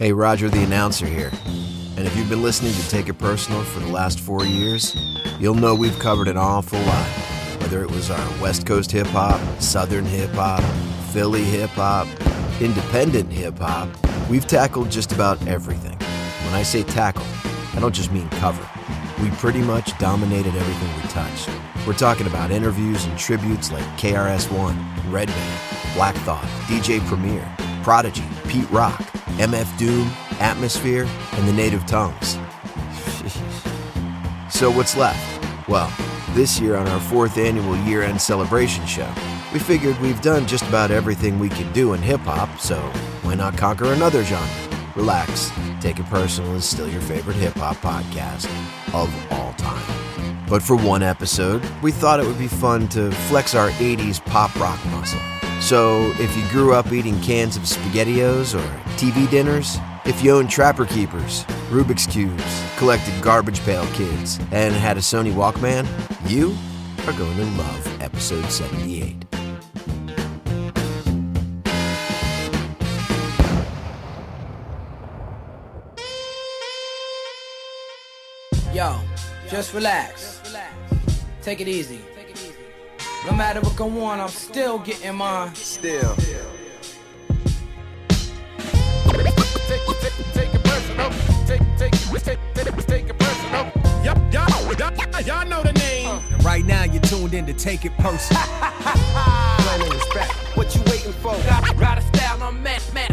Hey, Roger the announcer here. And if you've been listening to Take It Personal for the last four years, you'll know we've covered an awful lot. Whether it was our West Coast hip hop, Southern hip hop, Philly hip hop, independent hip hop, we've tackled just about everything. When I say tackle, I don't just mean cover. We pretty much dominated everything we touched. We're talking about interviews and tributes like KRS-One, Redman, Black Thought, DJ Premier, Prodigy, Pete Rock, MF Doom, Atmosphere, and the Native Tongues. so what's left? Well, this year on our fourth annual year-end celebration show, we figured we've done just about everything we could do in hip-hop, so why not conquer another genre? Relax, Take It Personal is still your favorite hip-hop podcast of all time. But for one episode, we thought it would be fun to flex our 80s pop rock muscle. So, if you grew up eating cans of SpaghettiOs or TV dinners, if you owned Trapper Keepers, Rubik's Cubes, collected Garbage Pail Kids, and had a Sony Walkman, you are going to love episode 78. Yo, just relax. Take it easy. No matter what go on, I'm still getting mine. Still. Y'all know the name. Uh. And right now you're tuned in to Take It Personal. Plain respect. What you waiting for? Got, Ride a style, I'm mad, mad.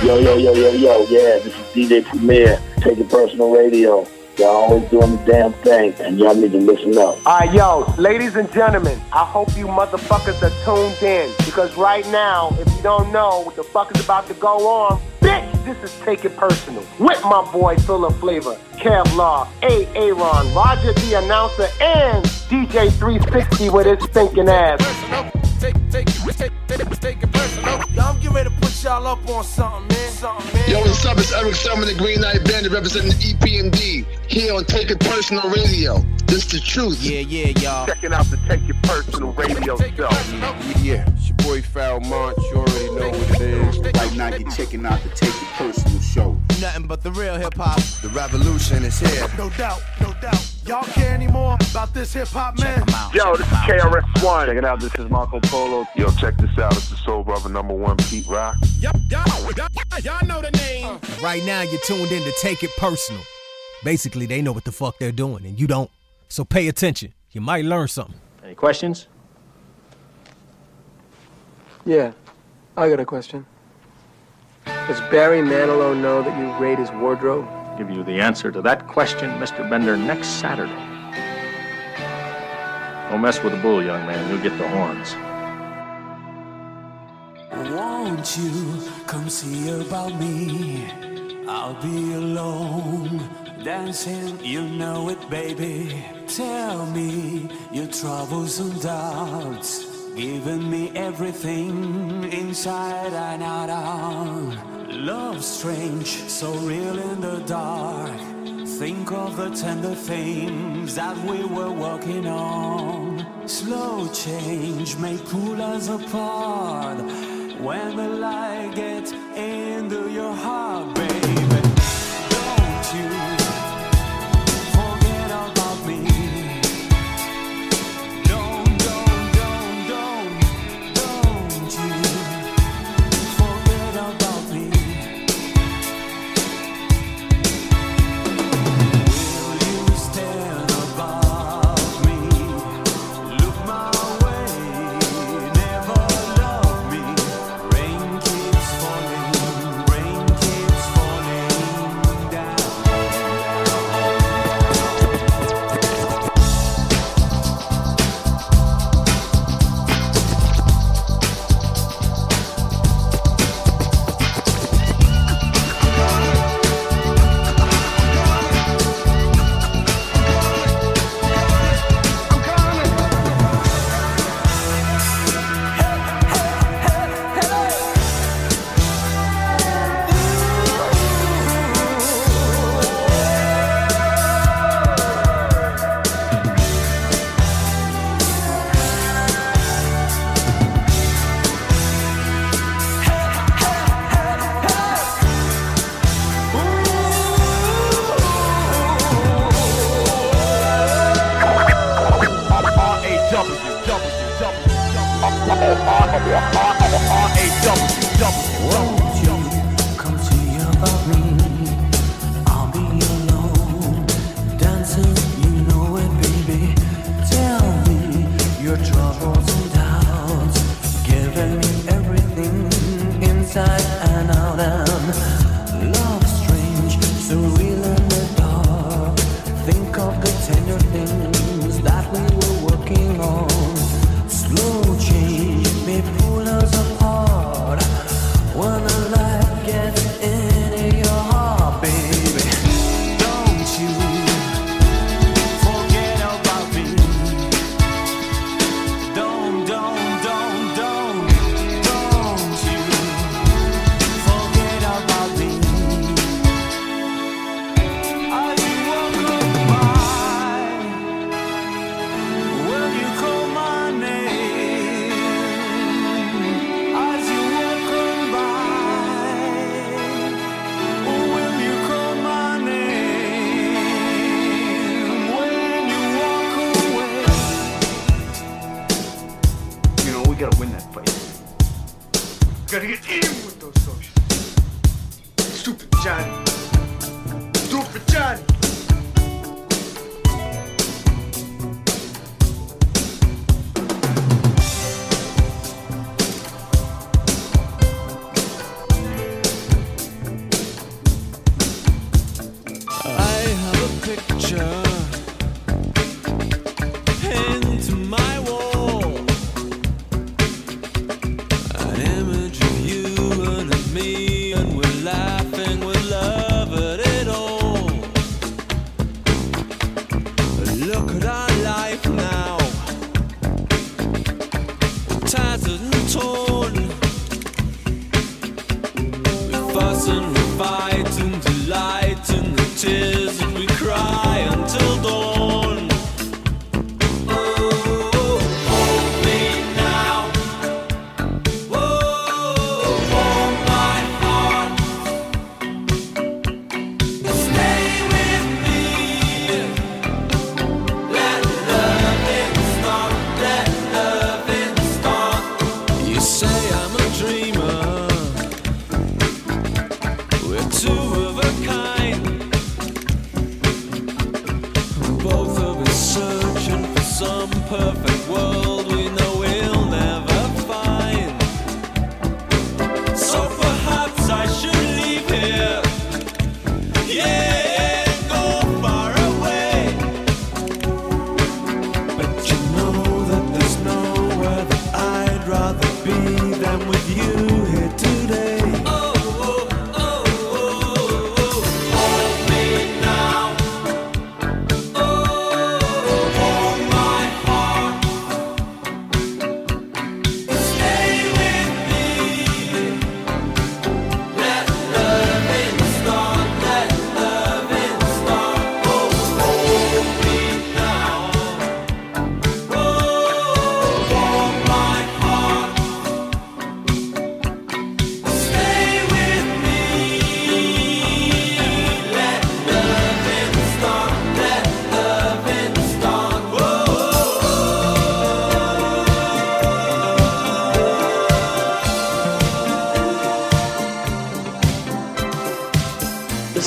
Yo, yo, yo, yo, yo, yeah, this is DJ Premier, Take It Personal Radio. Y'all always doing the damn thing, and y'all need to listen up. All right, yo, ladies and gentlemen, I hope you motherfuckers are tuned in because right now, if you don't know what the fuck is about to go on, bitch, this is Take It Personal with my boy Full of Flavor, Kev Law, A. Aaron, Roger the announcer, and DJ 360 with his stinking ass. Personal. Take, take, take, take, take it personal. yo, I'm getting ready to put y'all up on something, man. Something, man. Yo, what's up? It's Erick Sermon, the Green Eyed Bandit, representing the EPMD here on Take It Personal Radio. This the truth. Yeah, yeah, y'all. Checking out the Take It Personal radio Take it show. personal. Yeah, it's your boy Pharoahe Monch. You already know what it is. Right now, you're checking out the Take It Personal show. Nothing but the real hip hop. The revolution is here. No doubt, no doubt. Y'all care anymore about this hip hop man? Yo, this is KRS-One. Check it out. This is Marco Polo. Yo, check this out. It's the Soul Brother number one, Pete Rock. Yup, y'all, y'all, y'all know the name. Uh, right now you're tuned in to Take It Personal. Basically, they know what the fuck they're doing, and you don't. So pay attention. You might learn something. Any questions? Yeah, I got a question. Does Barry Manilow know that you raid his wardrobe? Give you the answer to that question, Mr. Bender, next Saturday. Don't mess with the bull, young man. You'll get the horns. Won't you come see about me? I'll be alone, dancing, you know it, baby. Tell me your troubles and doubts, giving me everything inside and out. out. Love strange, so real in the dark. Think of the tender things that we were working on. Slow change may pull us apart when the light gets into your heart, baby.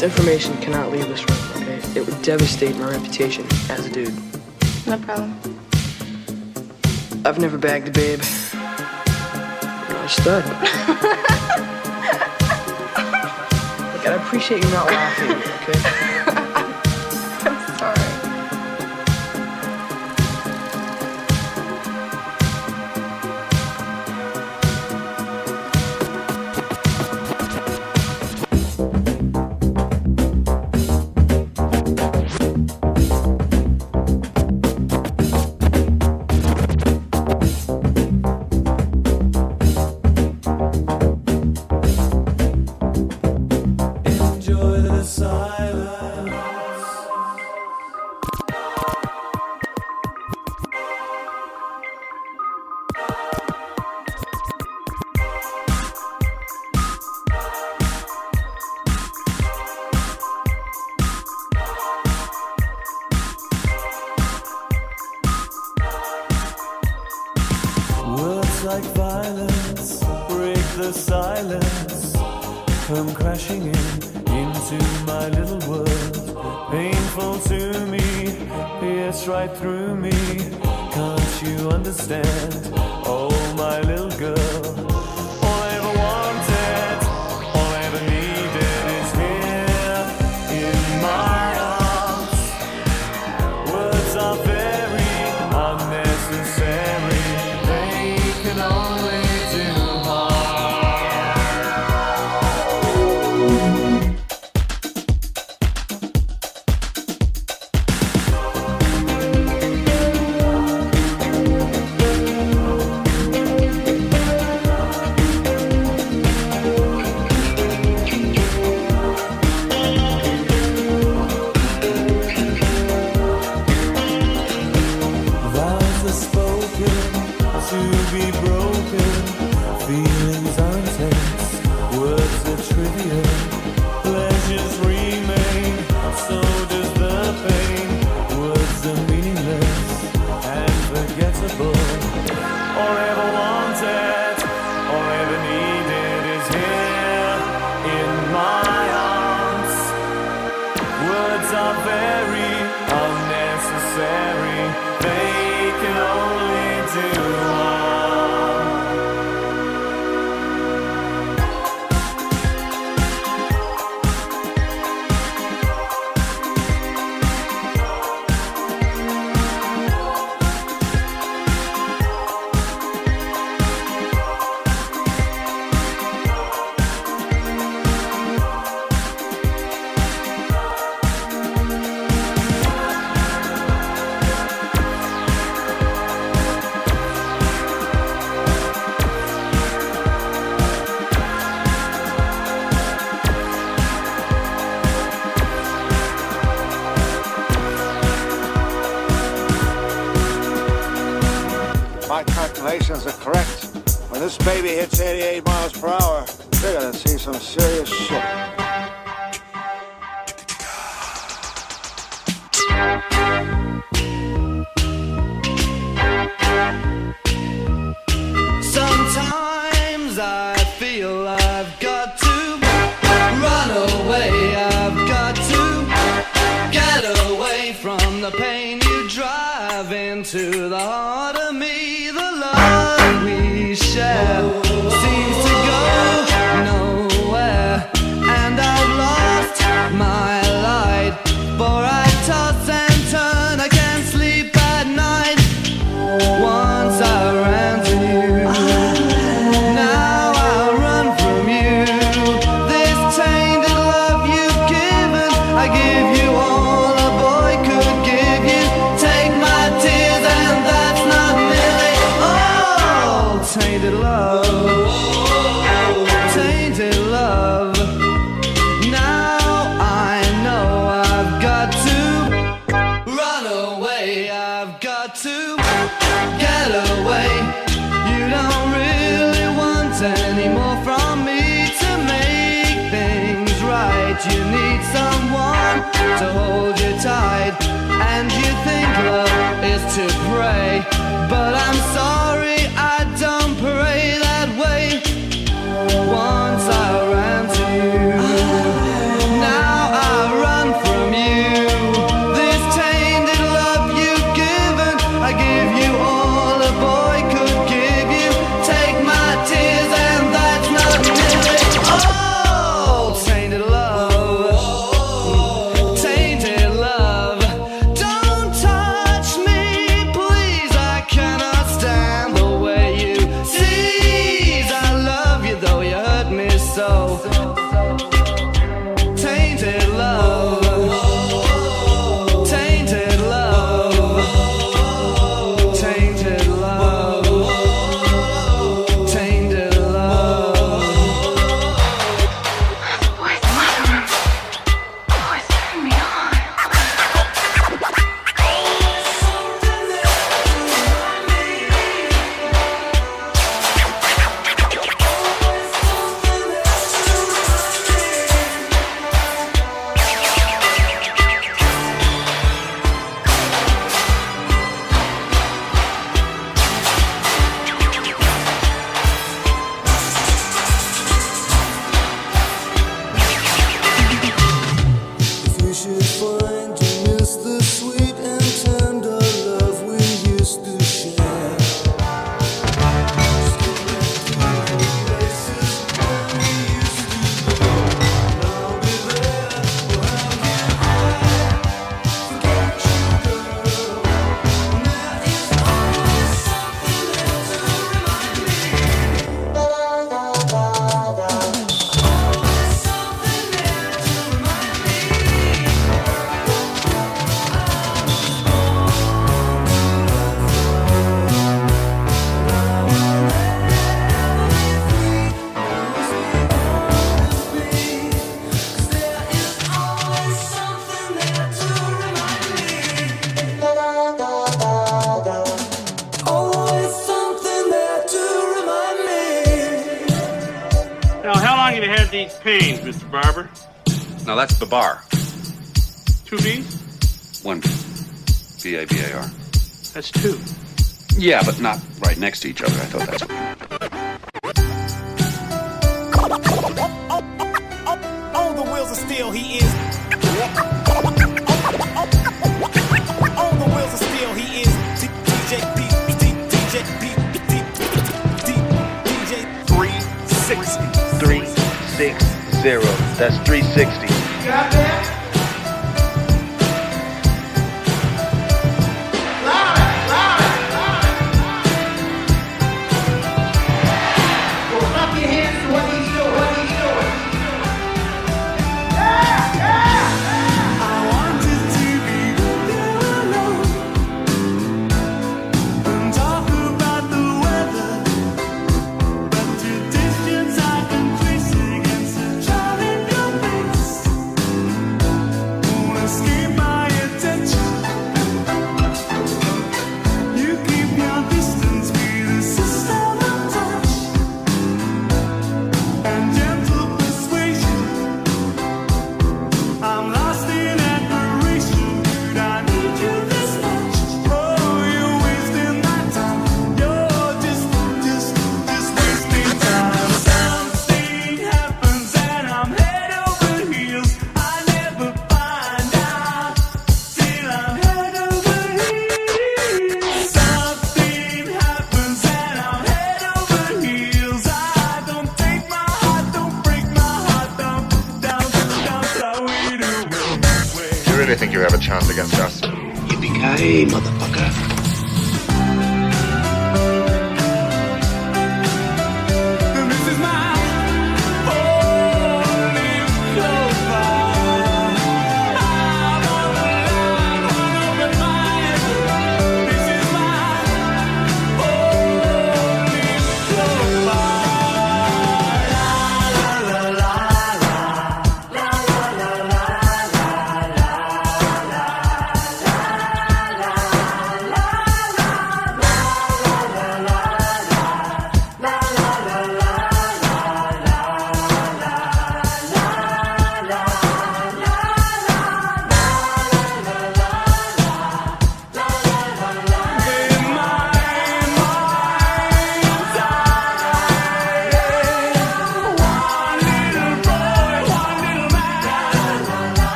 This information cannot leave this room, okay? It would devastate my reputation as a dude. No problem. I've never bagged a babe. I'm not a stud. Look, I appreciate you not laughing, okay?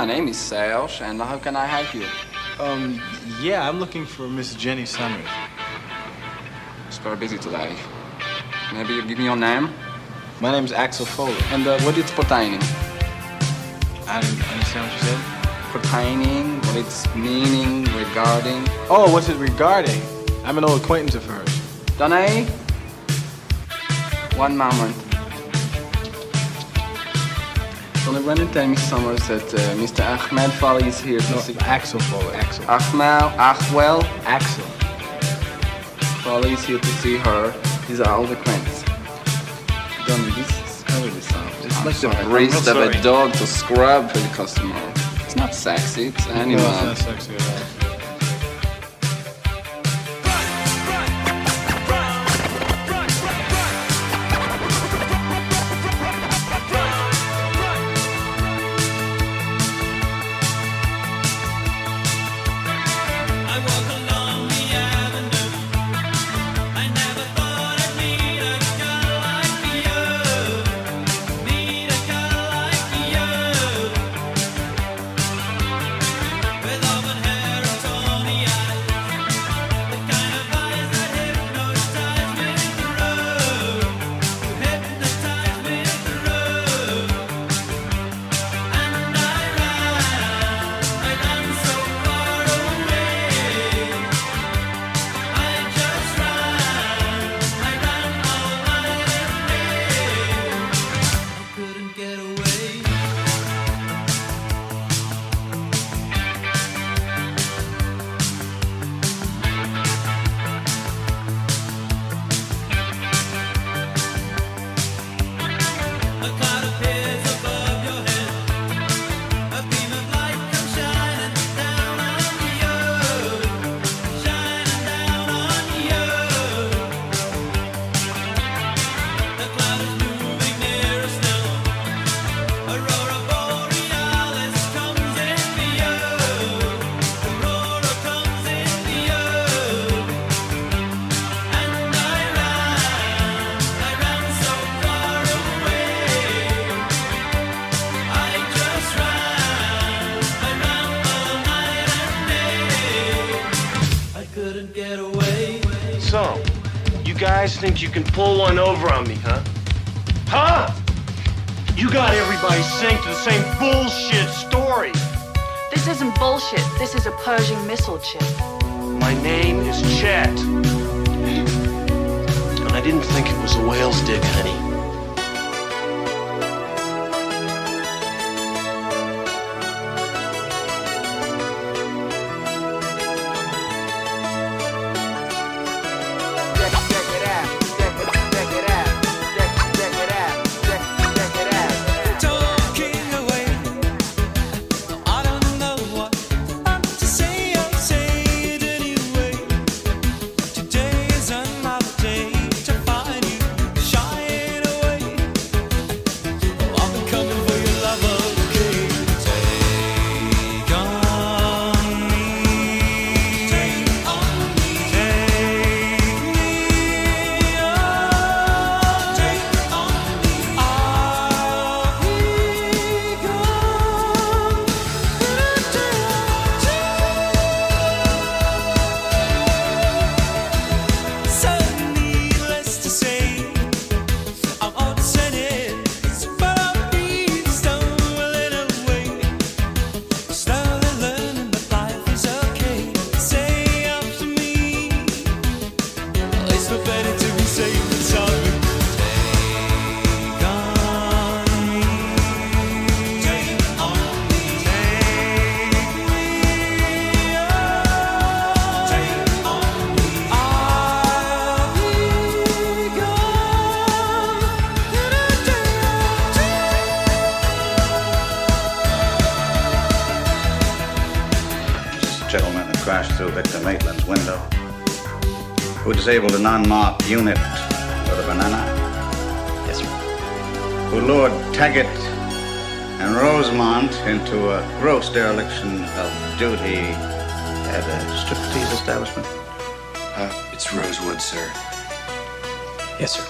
My name is Serge, and how can I help you? Um, yeah, I'm looking for Miss Jenny Summers. She's very busy today. Maybe you give me your name? My name's Axel Foley. And uh, what it's pertaining? I don't understand what you said. Pertaining, what it's meaning, regarding. Oh, what's it regarding? I'm an old acquaintance of hers. Donny? One moment. Donny Brennan tell me Summers that uh, Mr. Ahmed Fali is here to No, see. Axel Foley. Axel. Ahmed, Ahwell Axel. Foley is here to see her. He's our old acquaintance. Donny, this is really soft. It's I'm like sorry, the breast of a dog to scrub for the customer. It's not sexy, it's animal. No, it's not sexy at all. My name is Chet. And I didn't think it was a whale's dick, honey. Disabled an unmarked unit with a banana. Yes, sir. Who lured Taggart and Rosemont into a gross dereliction of duty at a striptease establishment. Uh, it's Rosewood, sir. Yes, sir.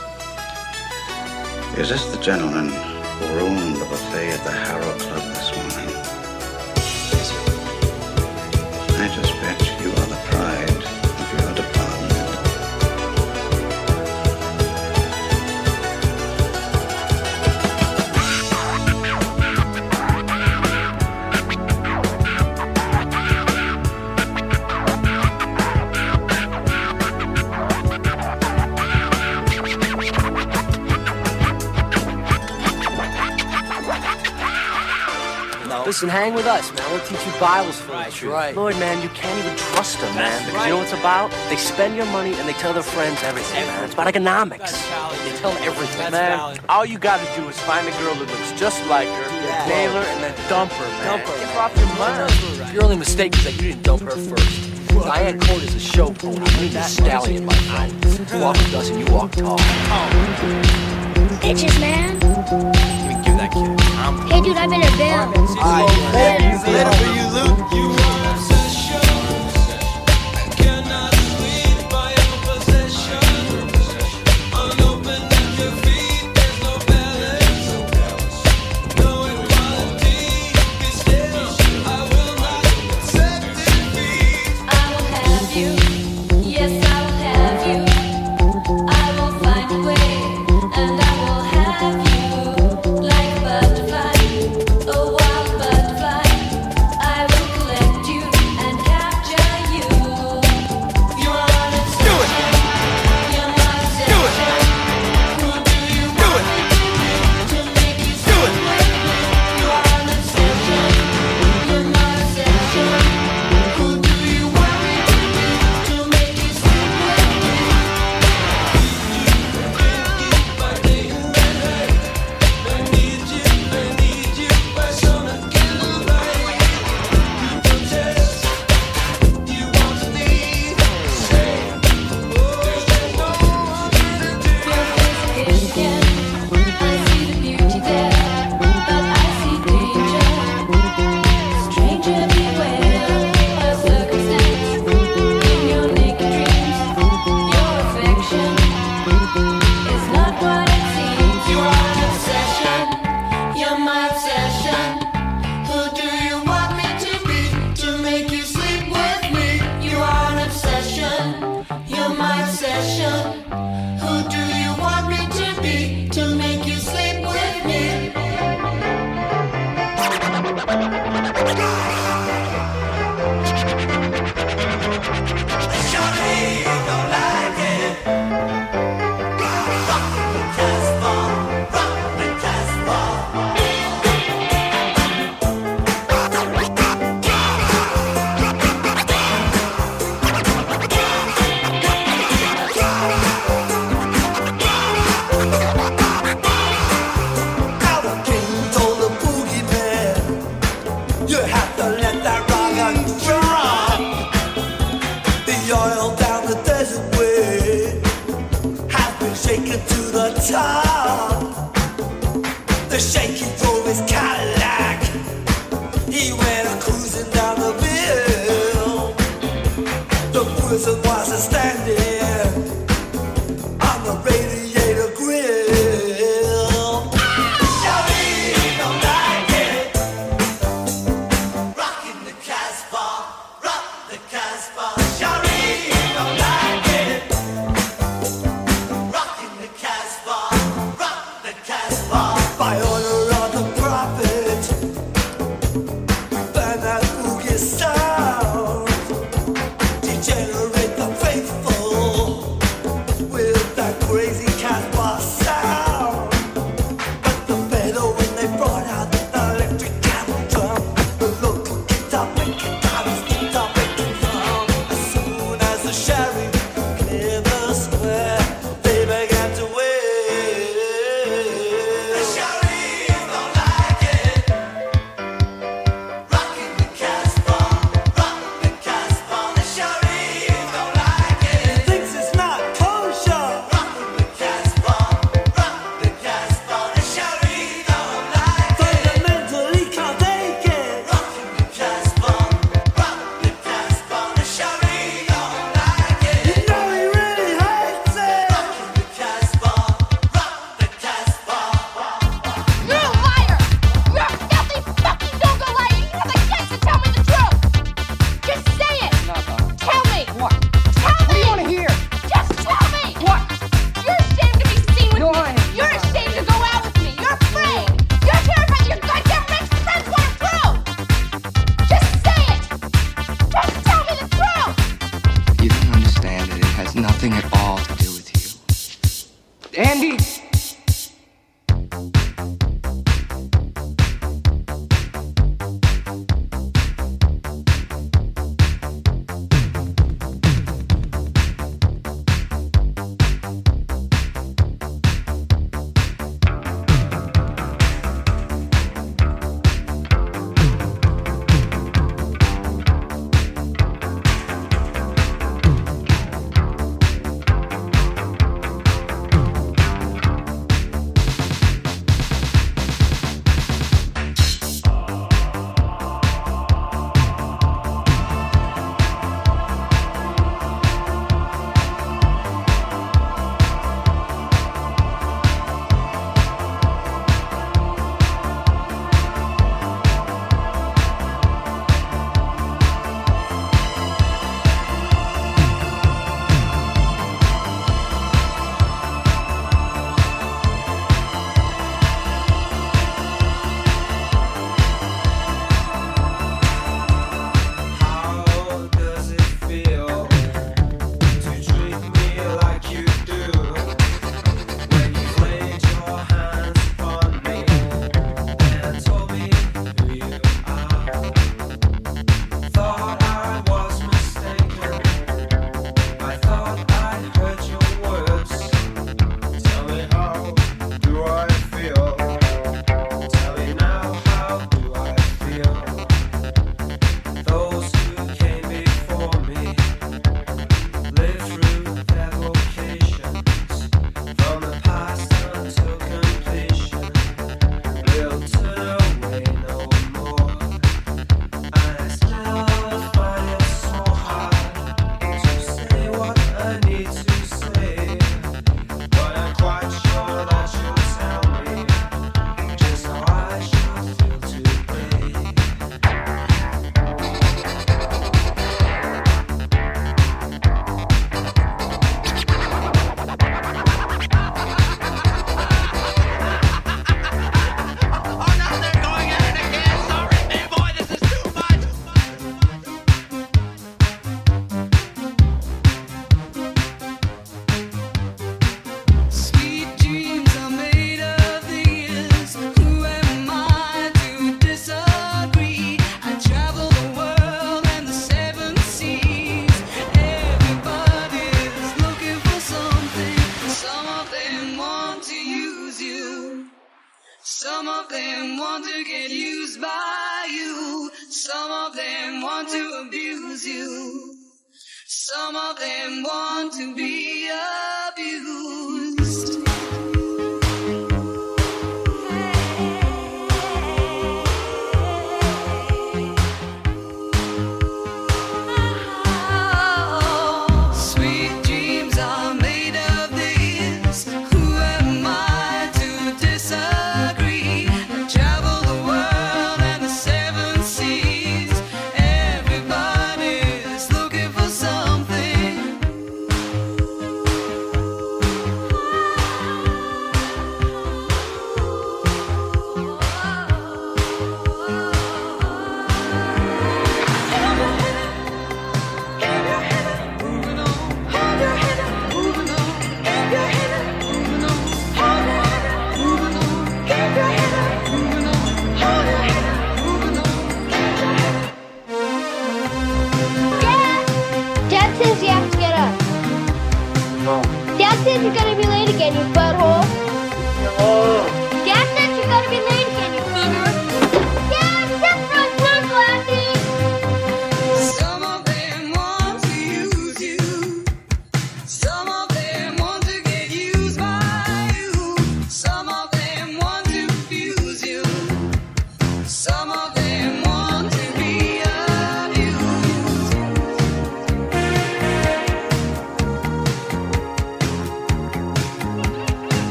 Is this the gentleman who ruined the buffet at the Harrow Club this morning? Yes, sir. I just Listen, hang with us, man. We'll teach you Bibles for the truth. Right. Lord, man, you can't even trust them, man. That's Because right. you know what it's about? They spend your money and they tell their friends everything, man. It's about economics. They tell them everything. Man, all you gotta do is find a girl that looks just like her, nail her, and then dump her, man. Dump her. Get her off your mind. Your only mistake is that you didn't dump her first. Diane Court is a show pony. You need a stallion, my friend. You walk a dozen, you walk tall. Bitches, man. Give that kid. Hey, dude, I better bail. Later, for you, Luke. Yes, to abuse you. Some of them want to be abused.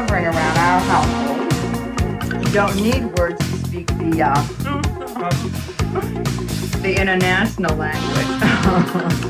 lumbering around our household. You don't need words to speak the uh, the international language.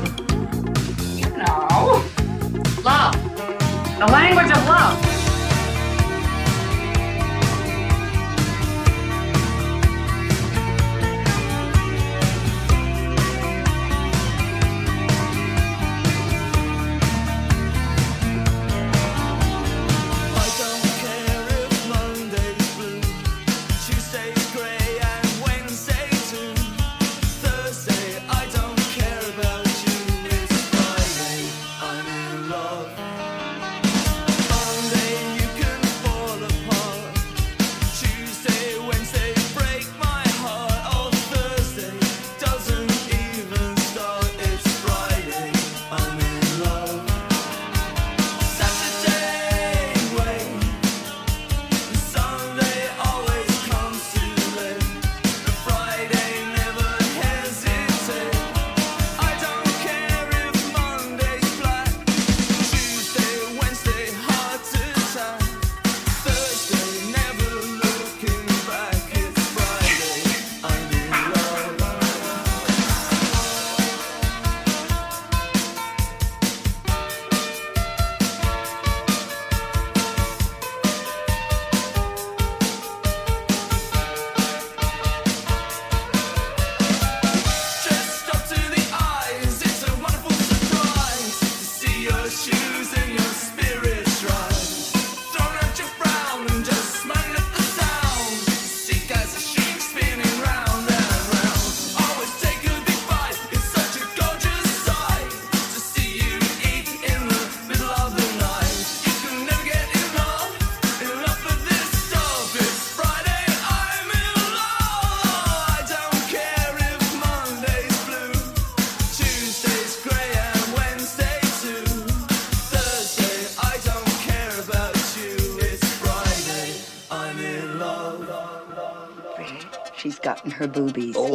her boobies.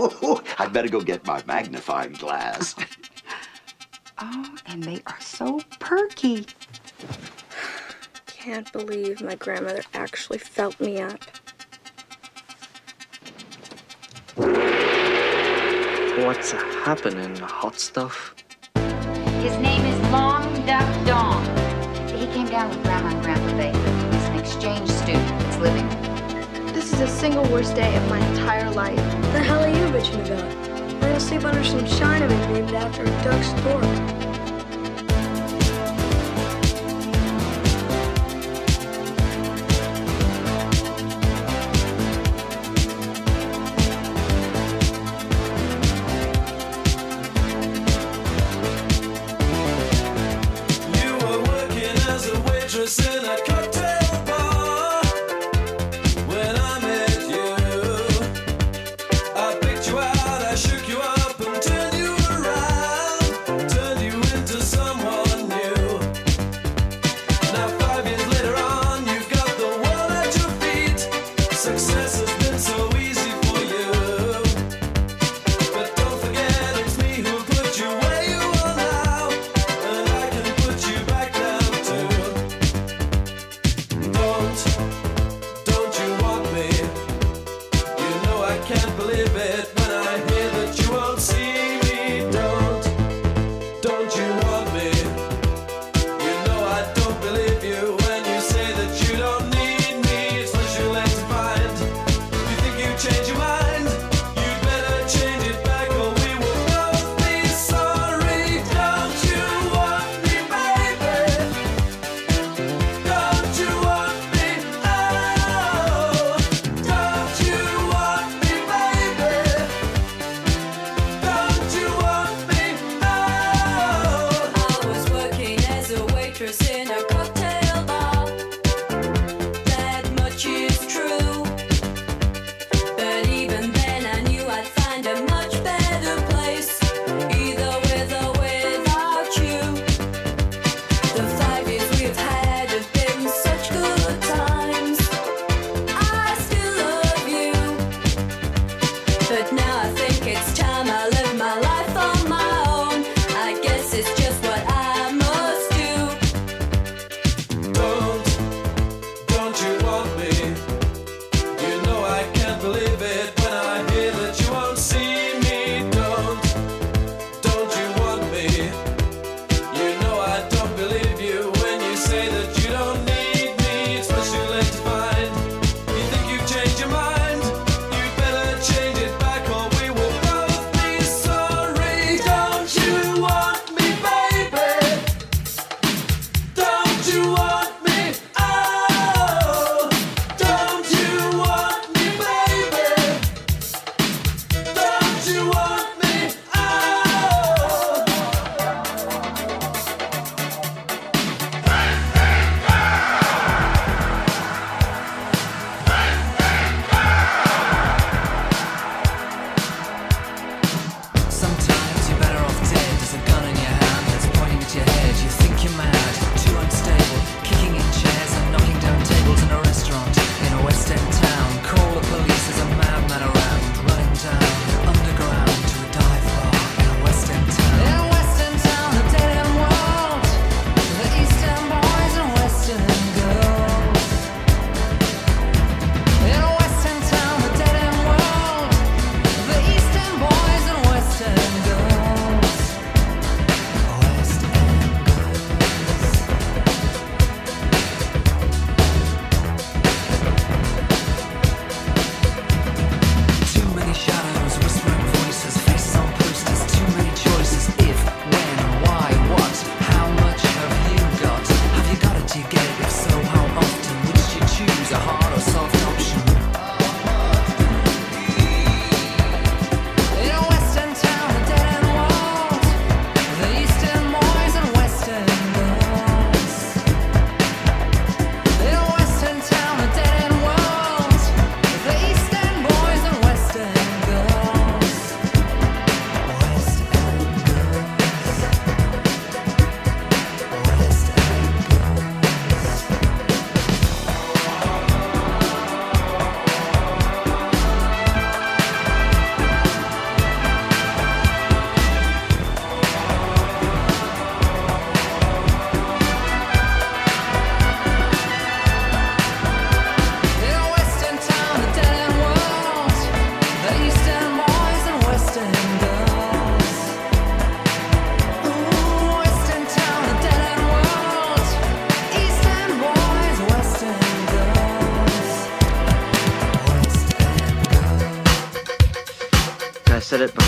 Oh, I'd better go get my magnifying glass. oh, and they are so perky. Can't believe my grandmother actually felt me up. What's happening, hot stuff? His name is Long Duck Dong. He came down with Grandma is the single worst day of my entire life. The hell are you bitching about? I'm gonna sleep under some chinaman named after a duck's dork.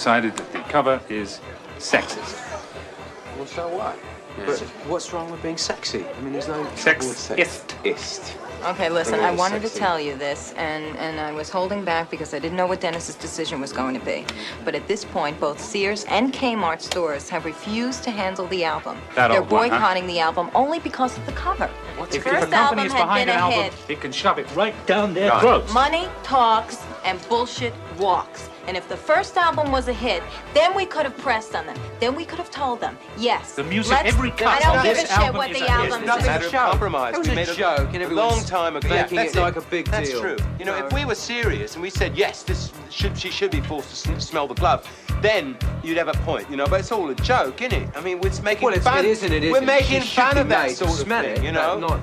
Decided that the cover is sexist. Well, so what? But what's wrong with being sexy? I mean, there's no Sexist. Ist. Okay, listen, I wanted sexy. to tell you this, and, and I was holding back because I didn't know what Dennis's decision was going to be. But at this point, both Sears and Kmart stores have refused to handle the album. That They're old one, huh? boycotting the album only because of the cover. If, the if first a company album is had behind been an album, hit. it can shove it right down their Right. throats. Money talks and bullshit walks. And if the first album was a hit, then we could have pressed on them. Then we could have told them, yes. The music, let's- every cut I don't give this a shit album what is the a album is. nothing matter of compromise. It was we a made joke, and a long time ago. making it like a big That's deal. true. You know, No. if we were serious and we said yes, this should she should be forced to sm- smell the glove, then you'd have a point. You know, but it's all a joke, isn't it? I mean, we're making Well, it's- fun. it isn't, it We're making She fun of that sort of smell thing. it, You know, not-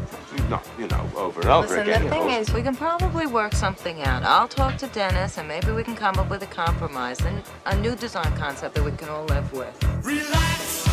not you know over and over Listen, again. the thing is, we can probably work something out. I'll talk to Dennis, and maybe we can come up with a compromise and a new design concept that we can all live with. Relax,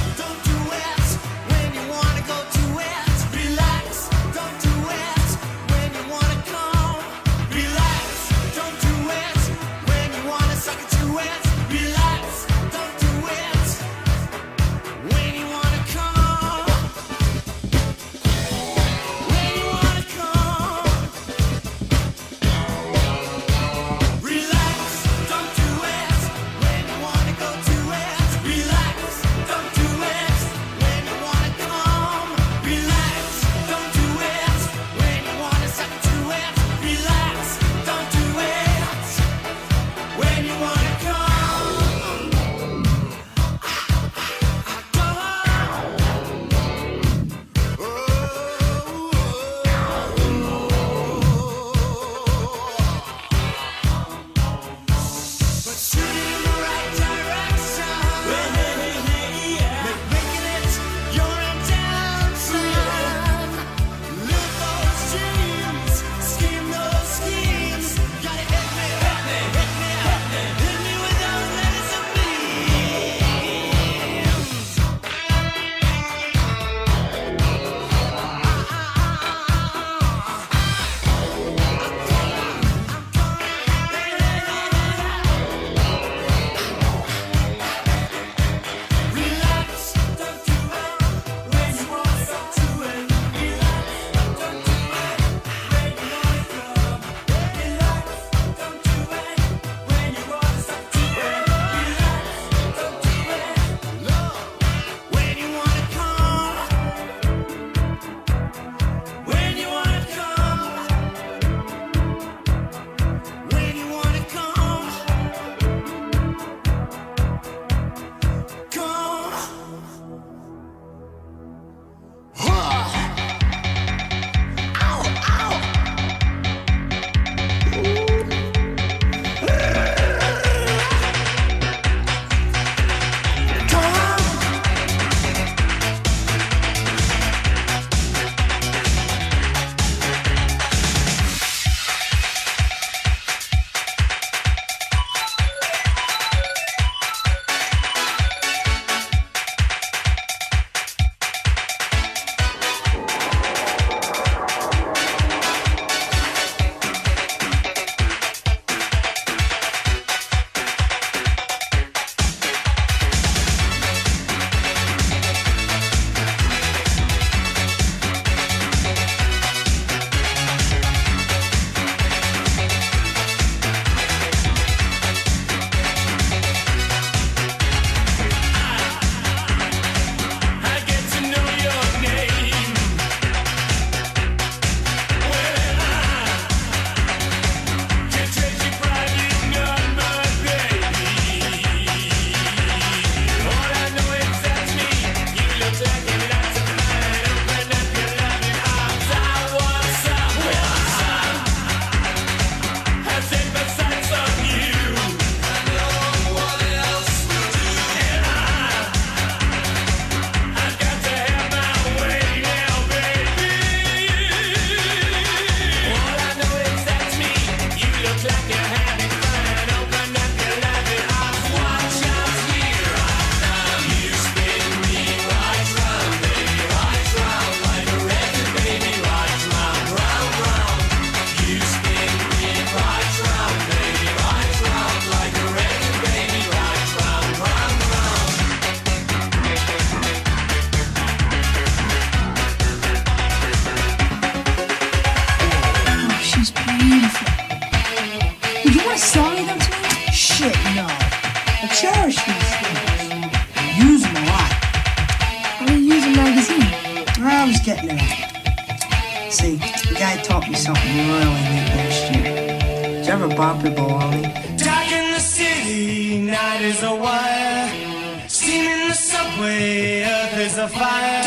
subway, earth is a fire.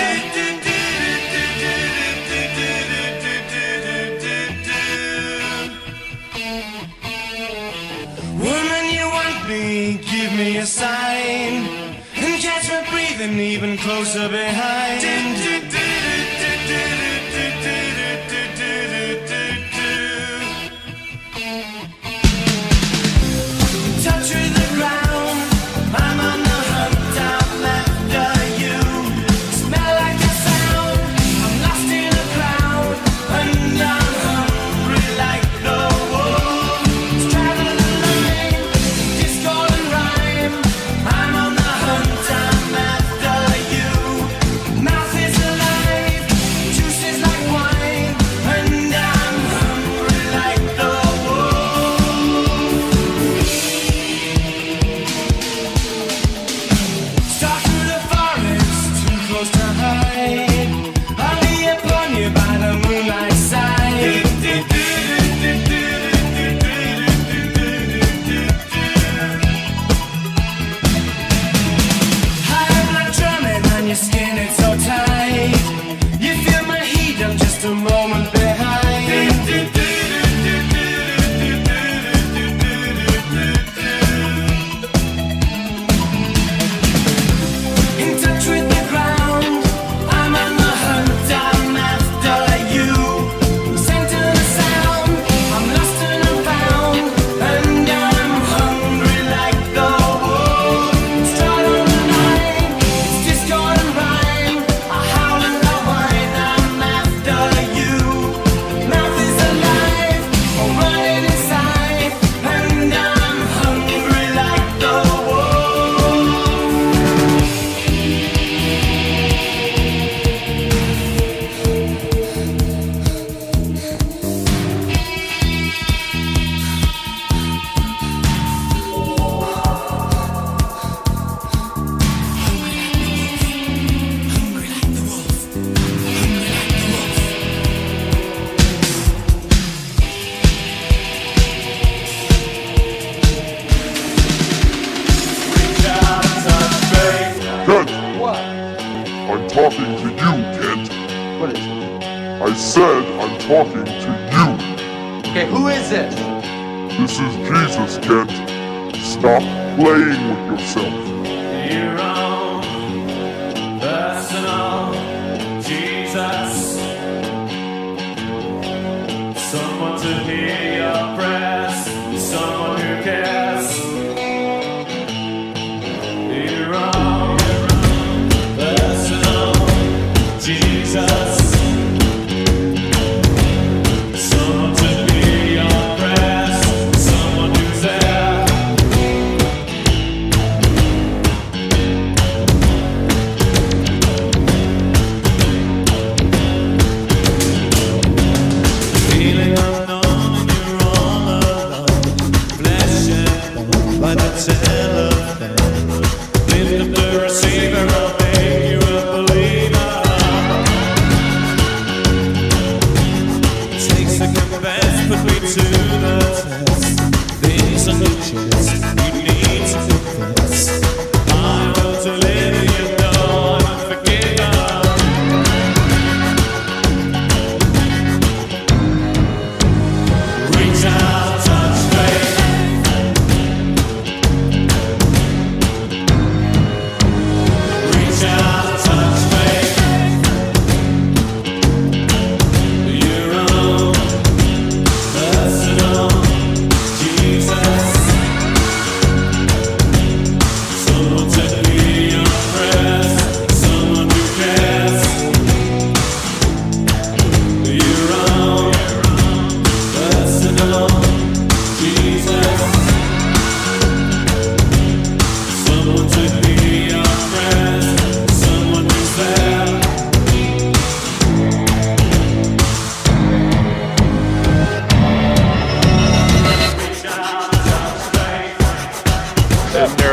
Woman, you want me, give me a sign. And catch me breathing even closer behind.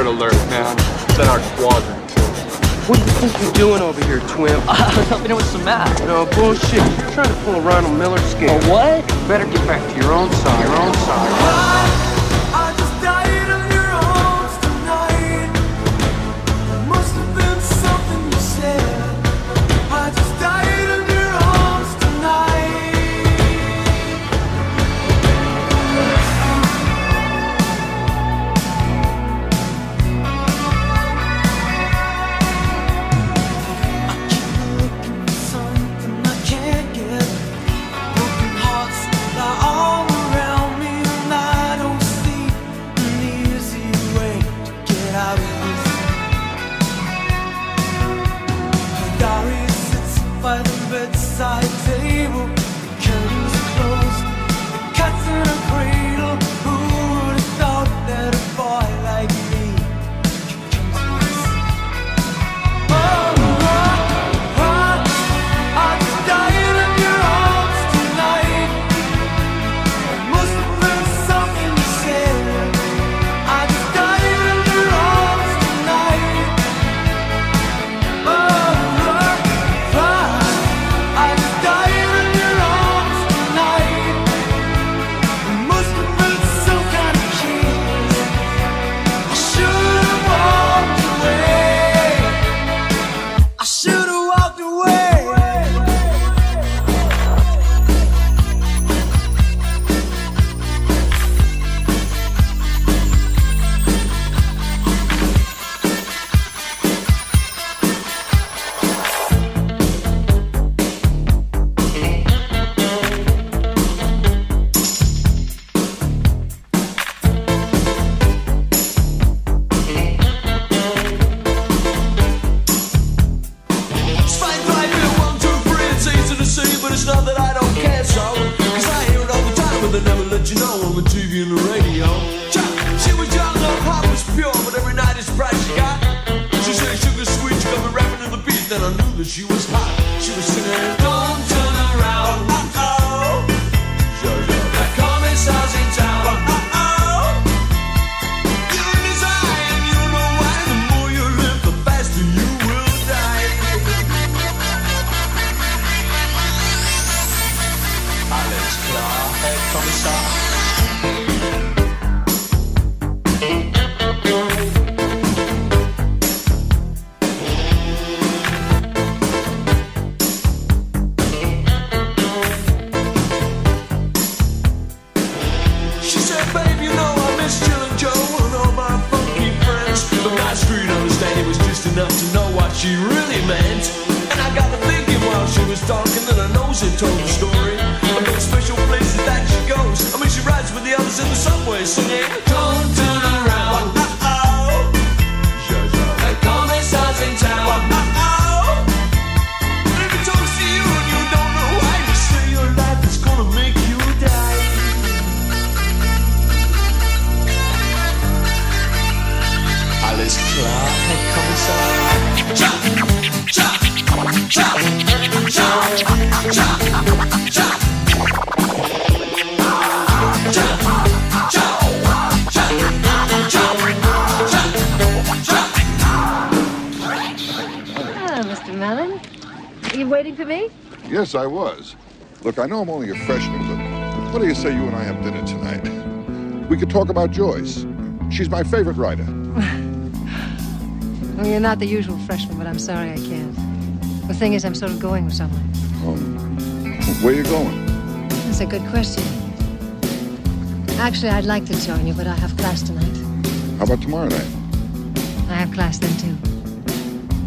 alert, man. It's in our squadron. What do you think you're doing over here, Twim? I'm helping him with some math. No, bullshit. You're trying to pull a Ronald Miller scam. A what? Better get back to your own side, your own side. I know I'm only a freshman, but what do you say you and I have dinner tonight? We could talk about Joyce. She's my favorite writer. well, you're not the usual freshman, but I'm sorry I can't. The thing is, I'm sort of going with someone. Um, where are you going? That's a good question. Actually, I'd like to join you, but I have class tonight. How about tomorrow night? I have class then, too.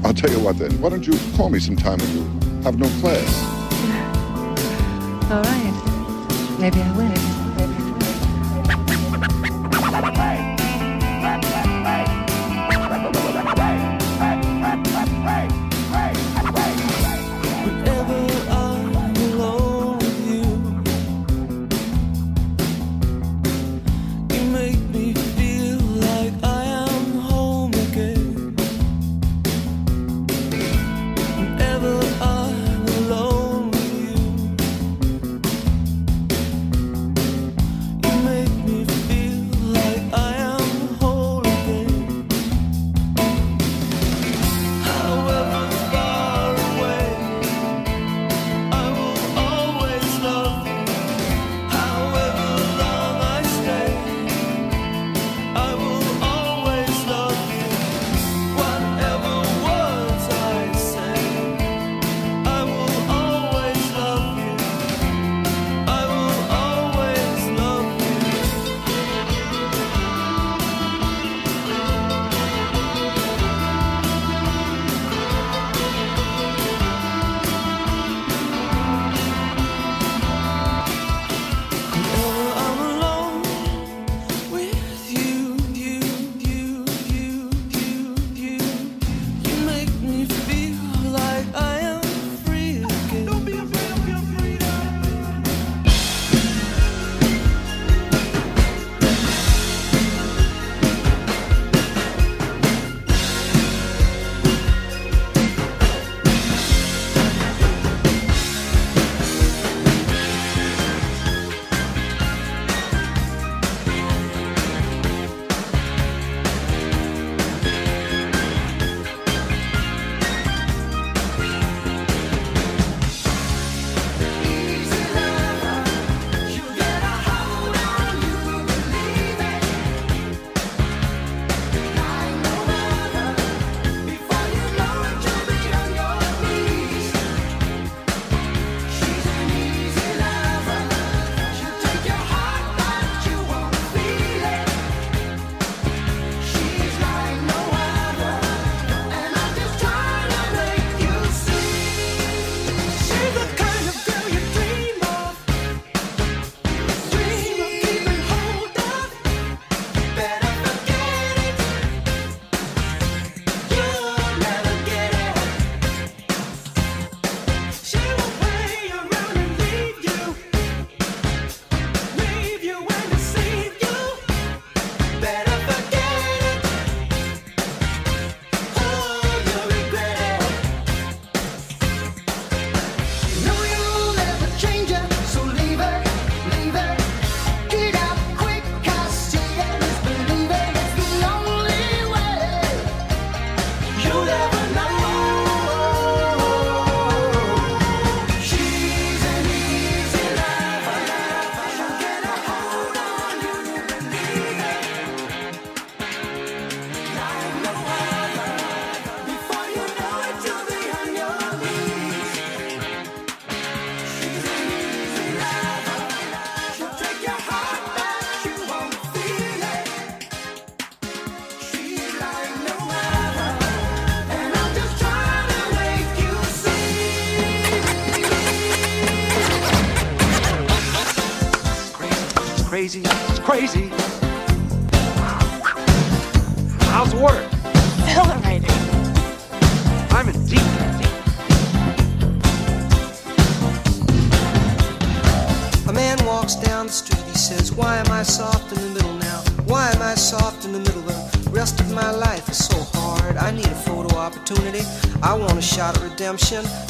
I'll tell you what, then. Why don't you call me sometime when you have no class? All right. Maybe I will. Redemption.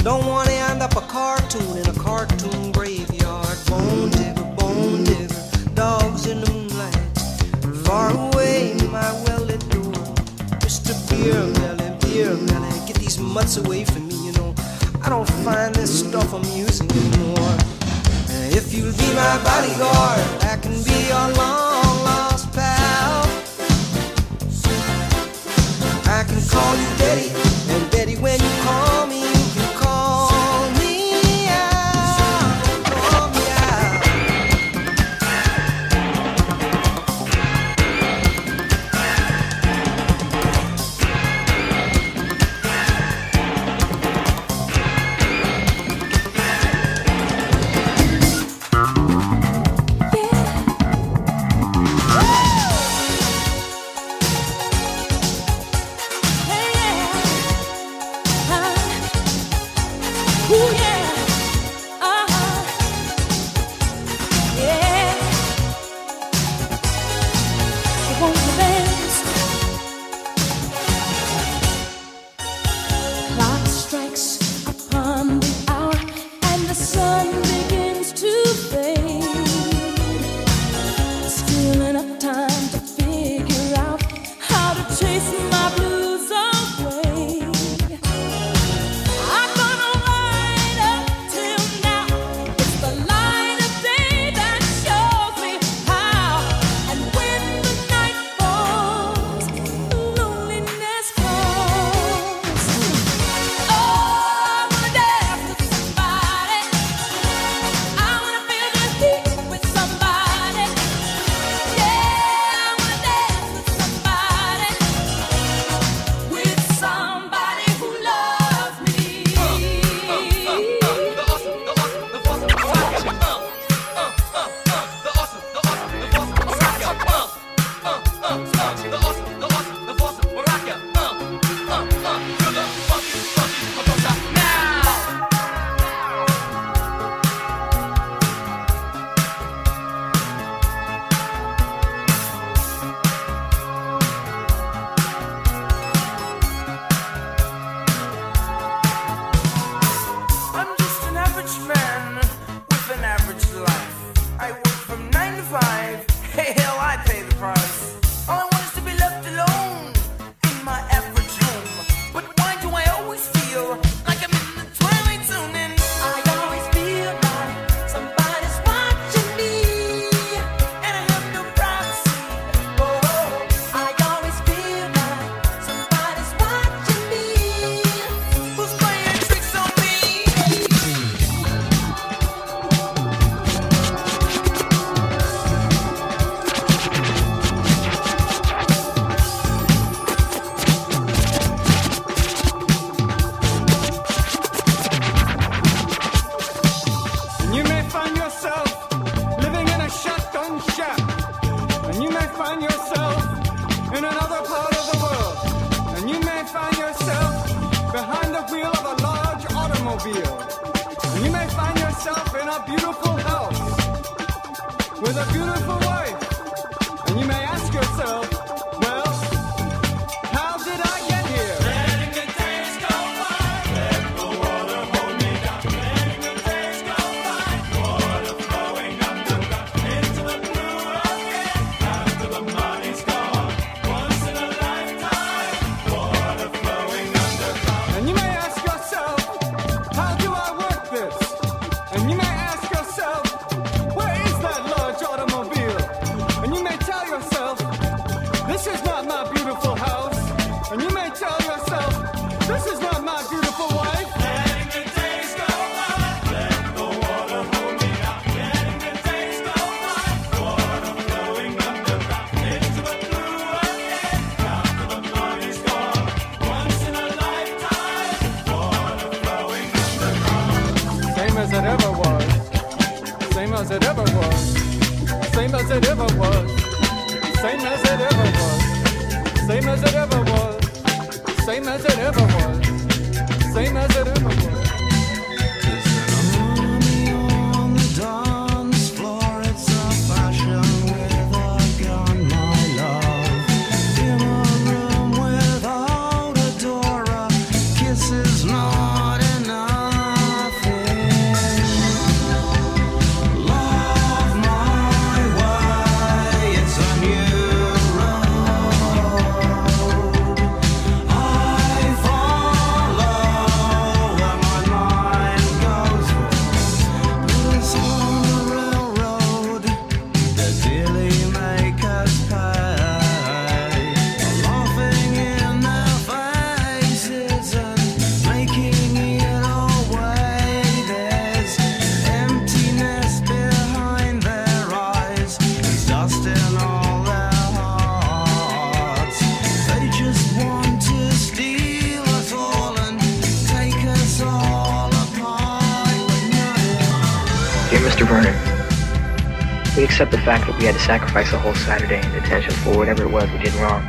Accept the fact that we had to sacrifice a whole Saturday in detention for whatever it was we did wrong.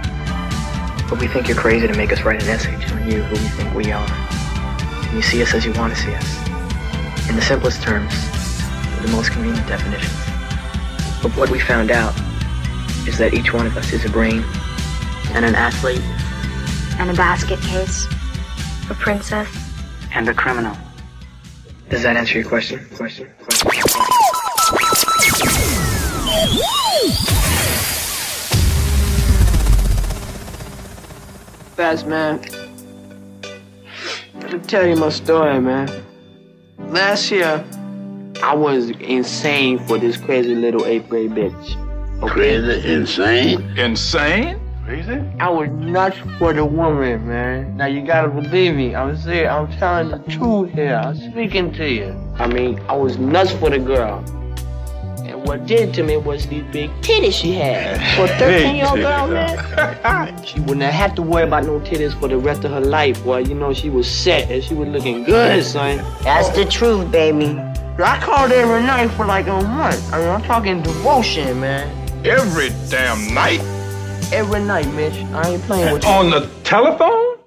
But we think you're crazy to make us write an essay telling you who we think we are. And you see us as you want to see us. In the simplest terms, with the most convenient definitions. But what we found out is that each one of us is a brain and an athlete And a basket case. A princess. and a criminal. Does that answer your question? Question? Question? Fast man. Let me tell you my story, man. Last year, I was insane for this crazy little eighth grade bitch. Crazy? Insane? Insane? Crazy? I was nuts for the woman, man. Now you gotta believe me. I'm serious. I'm telling the truth here. I'm speaking to you. I mean, I was nuts for the girl. And what did to me was these big titties she had. For a 13 year old girl, man. she wouldn't have to worry about no titties for the rest of her life. Well, you know, she was set and she was looking good, son. That's the truth, baby. I called every night for like a month. I mean, I'm talking devotion, man. Every damn night? Every night, Mitch. I ain't playing with you. On the telephone?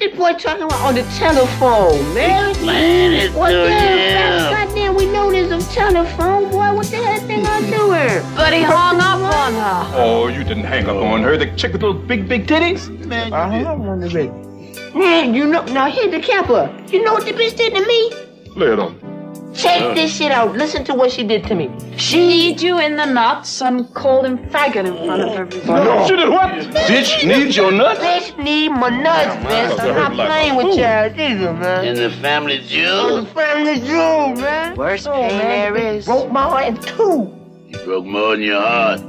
What this boy talking about on the telephone, man? Explain it what to the him. Goddamn, we know there's a telephone, boy. What the hell thing I do her? But he hung up on her. Oh, you didn't hang up on her. The chick with those big, big titties? Man, I hung up on the bitch. Man, you know, now here's the capper. You know what the bitch did to me? Lay it on. Check this shit out. Listen to what she did to me. She need you in the nuts and called him faggot in front of everybody. No. She did what? Bitch needs your nuts? Bitch need my nuts, man. I I'm not like- playing with y'all either, man. In the family I'm jewel? the family jewel, man. Worst oh, pain man, there is. Broke my heart in two. You broke more than your heart.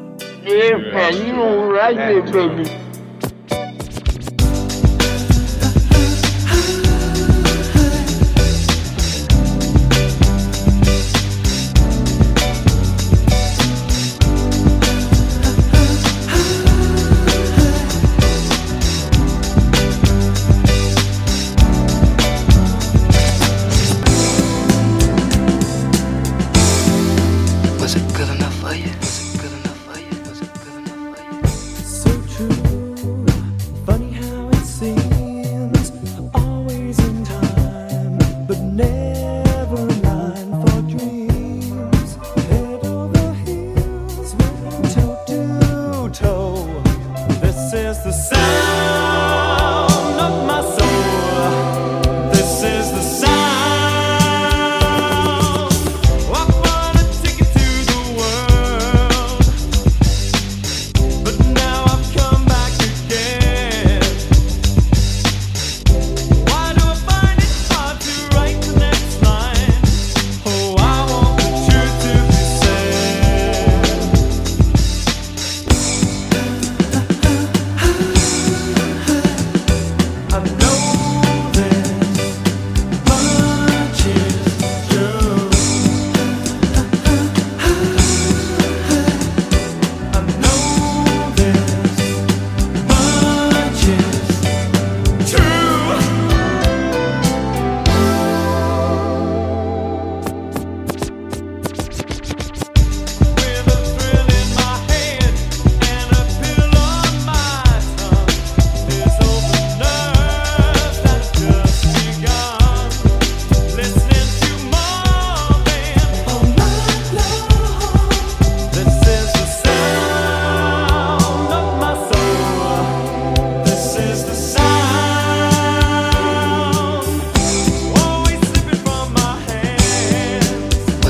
Yeah, man. You know what I did, baby.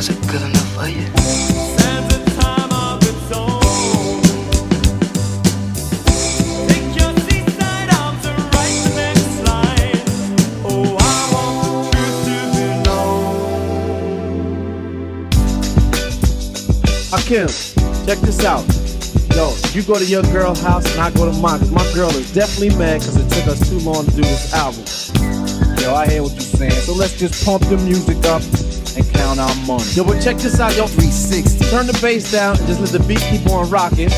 Was it good enough for you? Check this out. Yo, you go to your girl house and I go to mine. Cause my girl is definitely mad because it took us too long to do this album. Yo, I hear what you're saying. So let's just pump the music up and count our money. Yo, but check this out, yo. 360. Turn the bass down and just let the beat keep on rocking.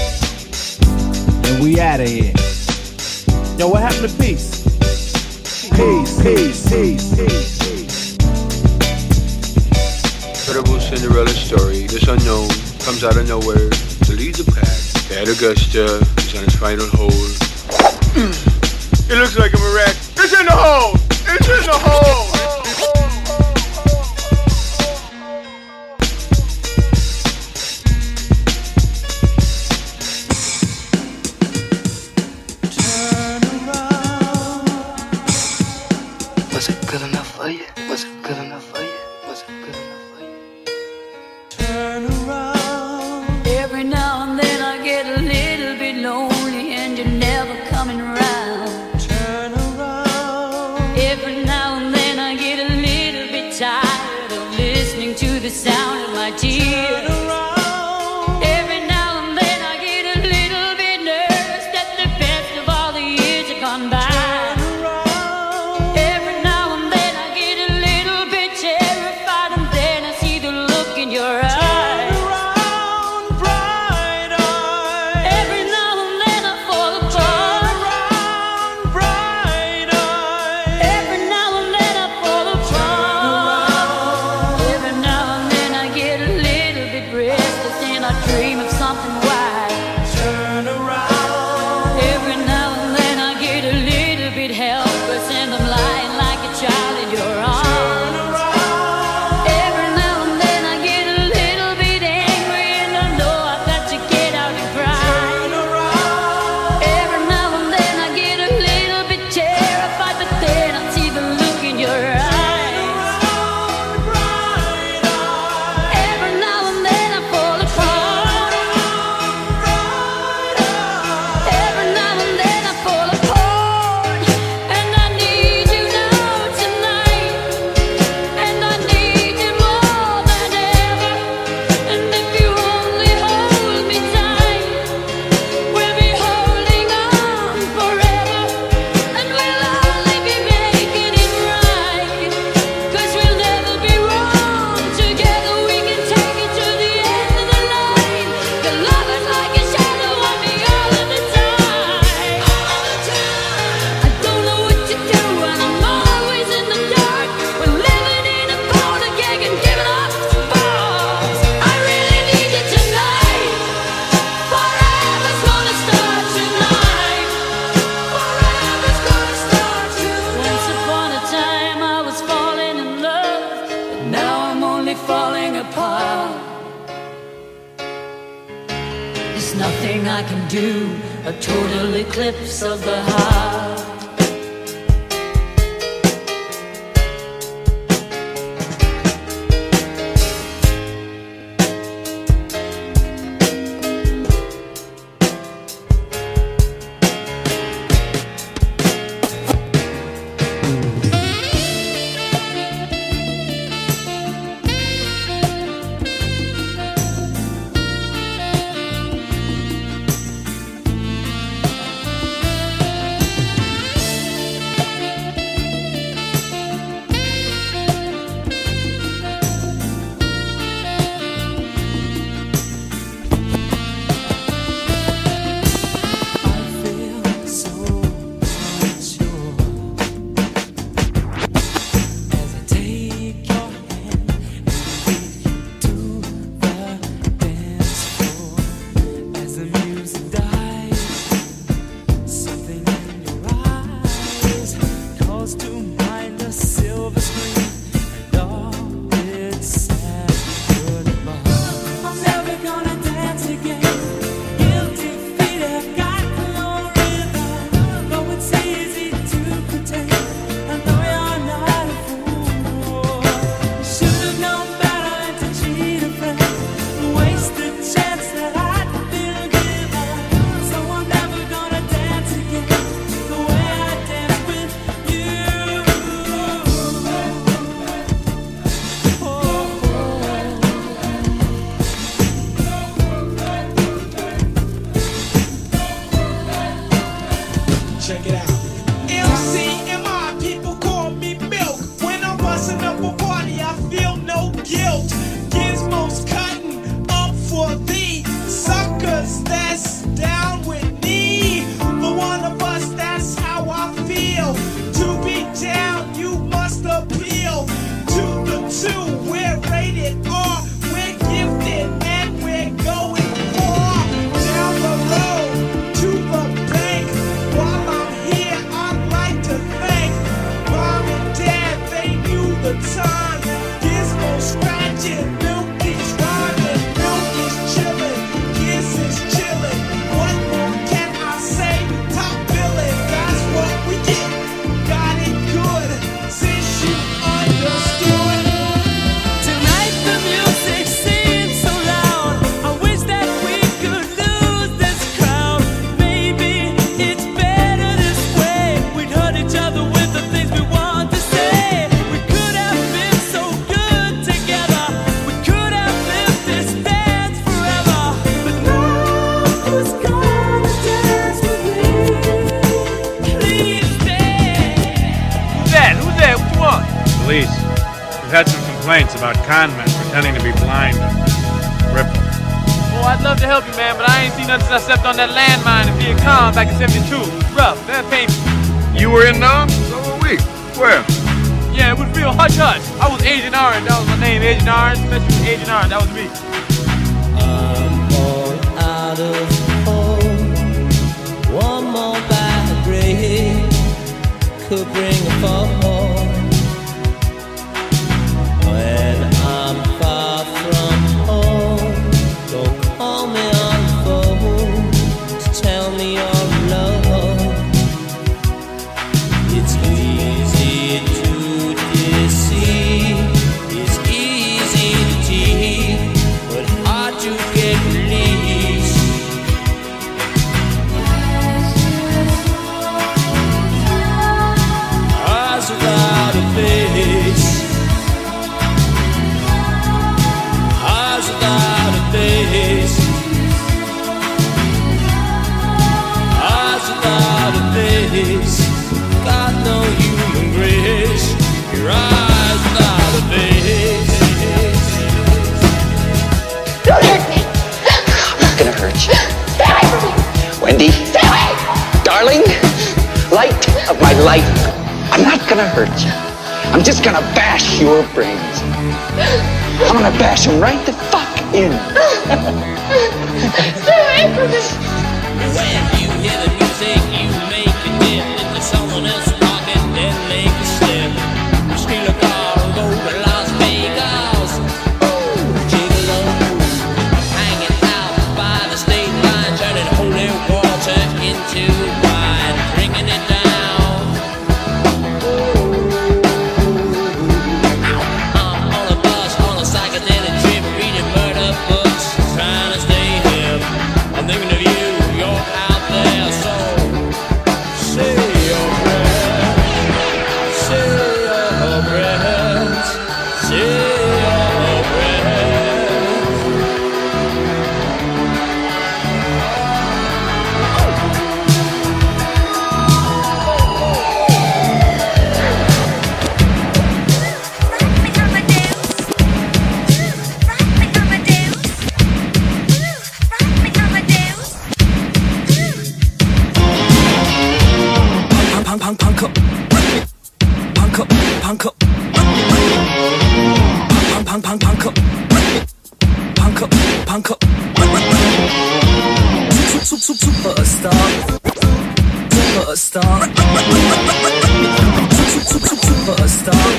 And we out of here. Yo, what happened to peace? Peace, peace, peace, peace. Incredible Cinderella story. This unknown comes out of nowhere to lead the pack. Bad Augusta is on his final hole. it looks like a wreck. It's in the hole! It's in the hole! Complaints about con men pretending to be blind and crippled. Oh, I'd love to help you, man, but I ain't seen nothing since I stepped on that landmine in Vietnam back in 72. Rough, very painful. You were in Nam? So were we. Where? Yeah, it was real hush hush. I was Agent Orange. That was my name, Agent Orange. Especially with Agent Orange. That was me. all out of home. One more bad break could bring a fall. I'm not gonna hurt you. I'm just gonna bash your brains. I'm gonna bash them right the fuck in. Stay away from me. Punk up. Punk, punk, punk, punk up. Punk up, punk up. Sup, sup, sup, Superstar. Superstar. Sup, sup, sup, Superstar.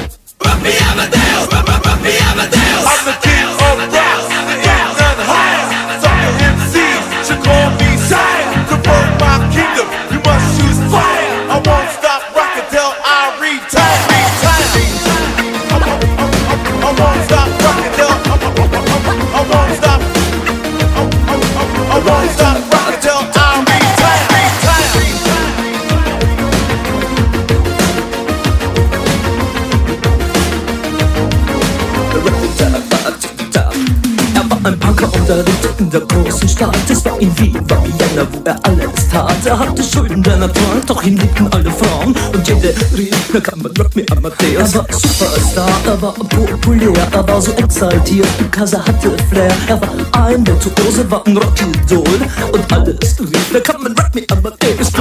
Er lebte in der großen Stadt. Es war Wien, war Vienna, wo er alles tat. Er hatte Schulden, der Natur, doch ihn liebten alle Frauen. Und jede rief, na kann man Rock me Amadeus. Er war Superstar, er war populär, er war so exaltiert, because er hatte Flair. Er war ein Virtuose, war ein Rockidol. Und alles rief, na kann man Rock me Amadeus.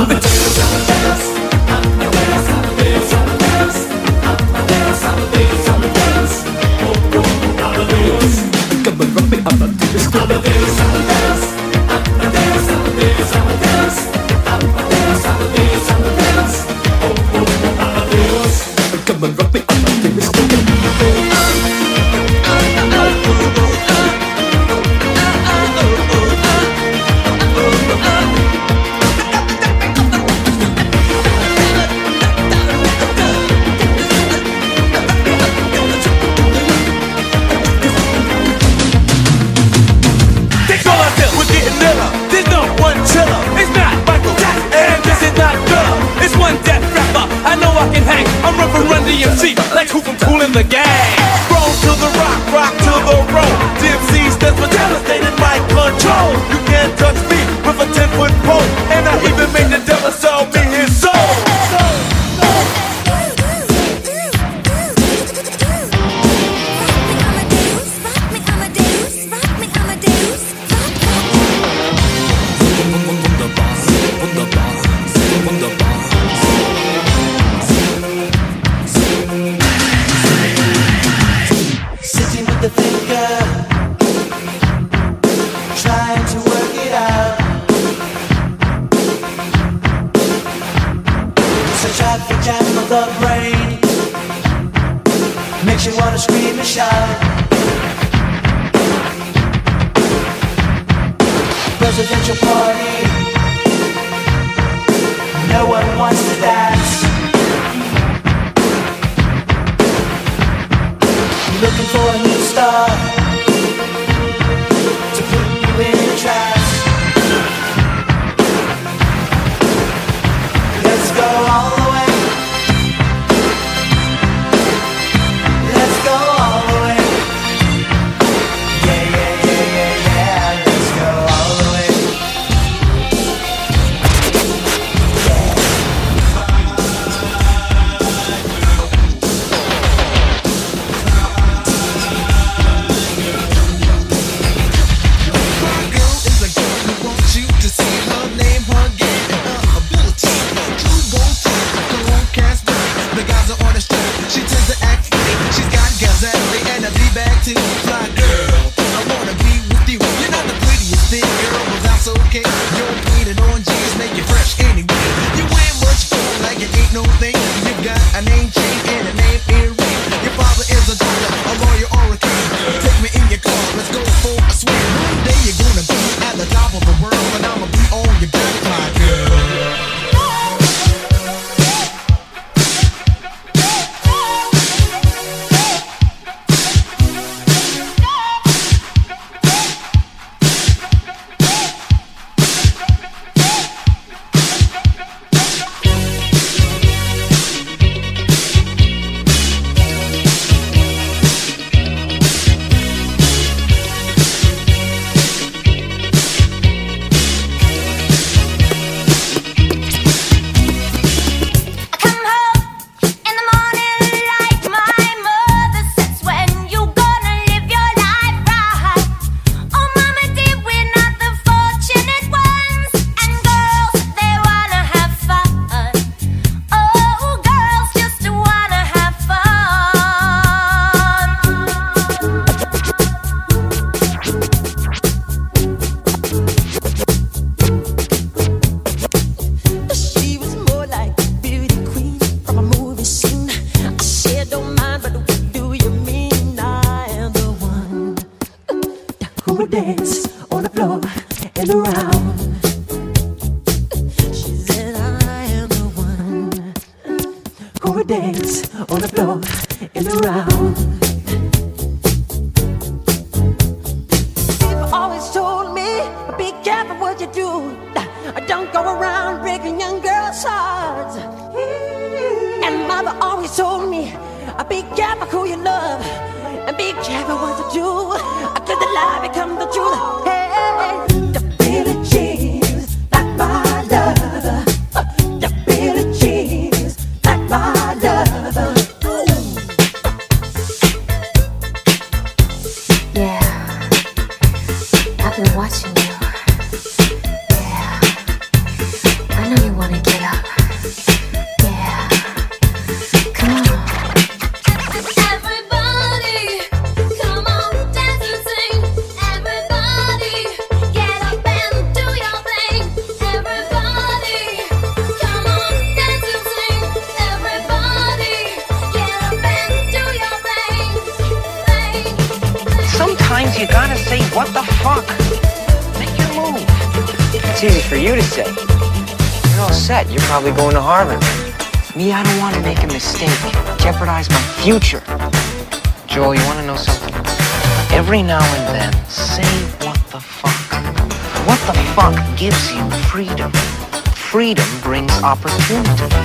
Freedom brings opportunity.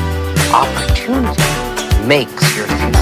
Opportunity makes your future.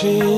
Be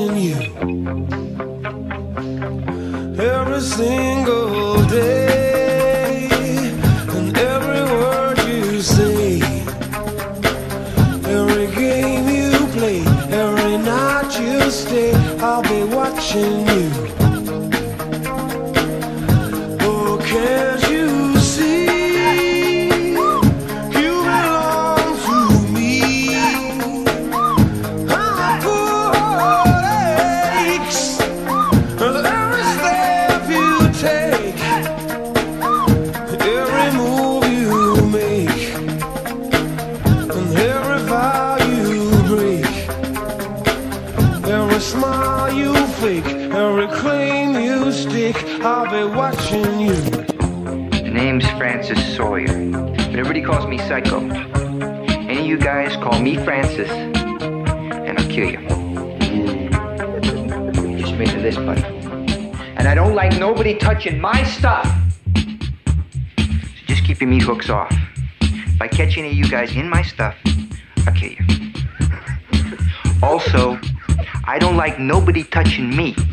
me.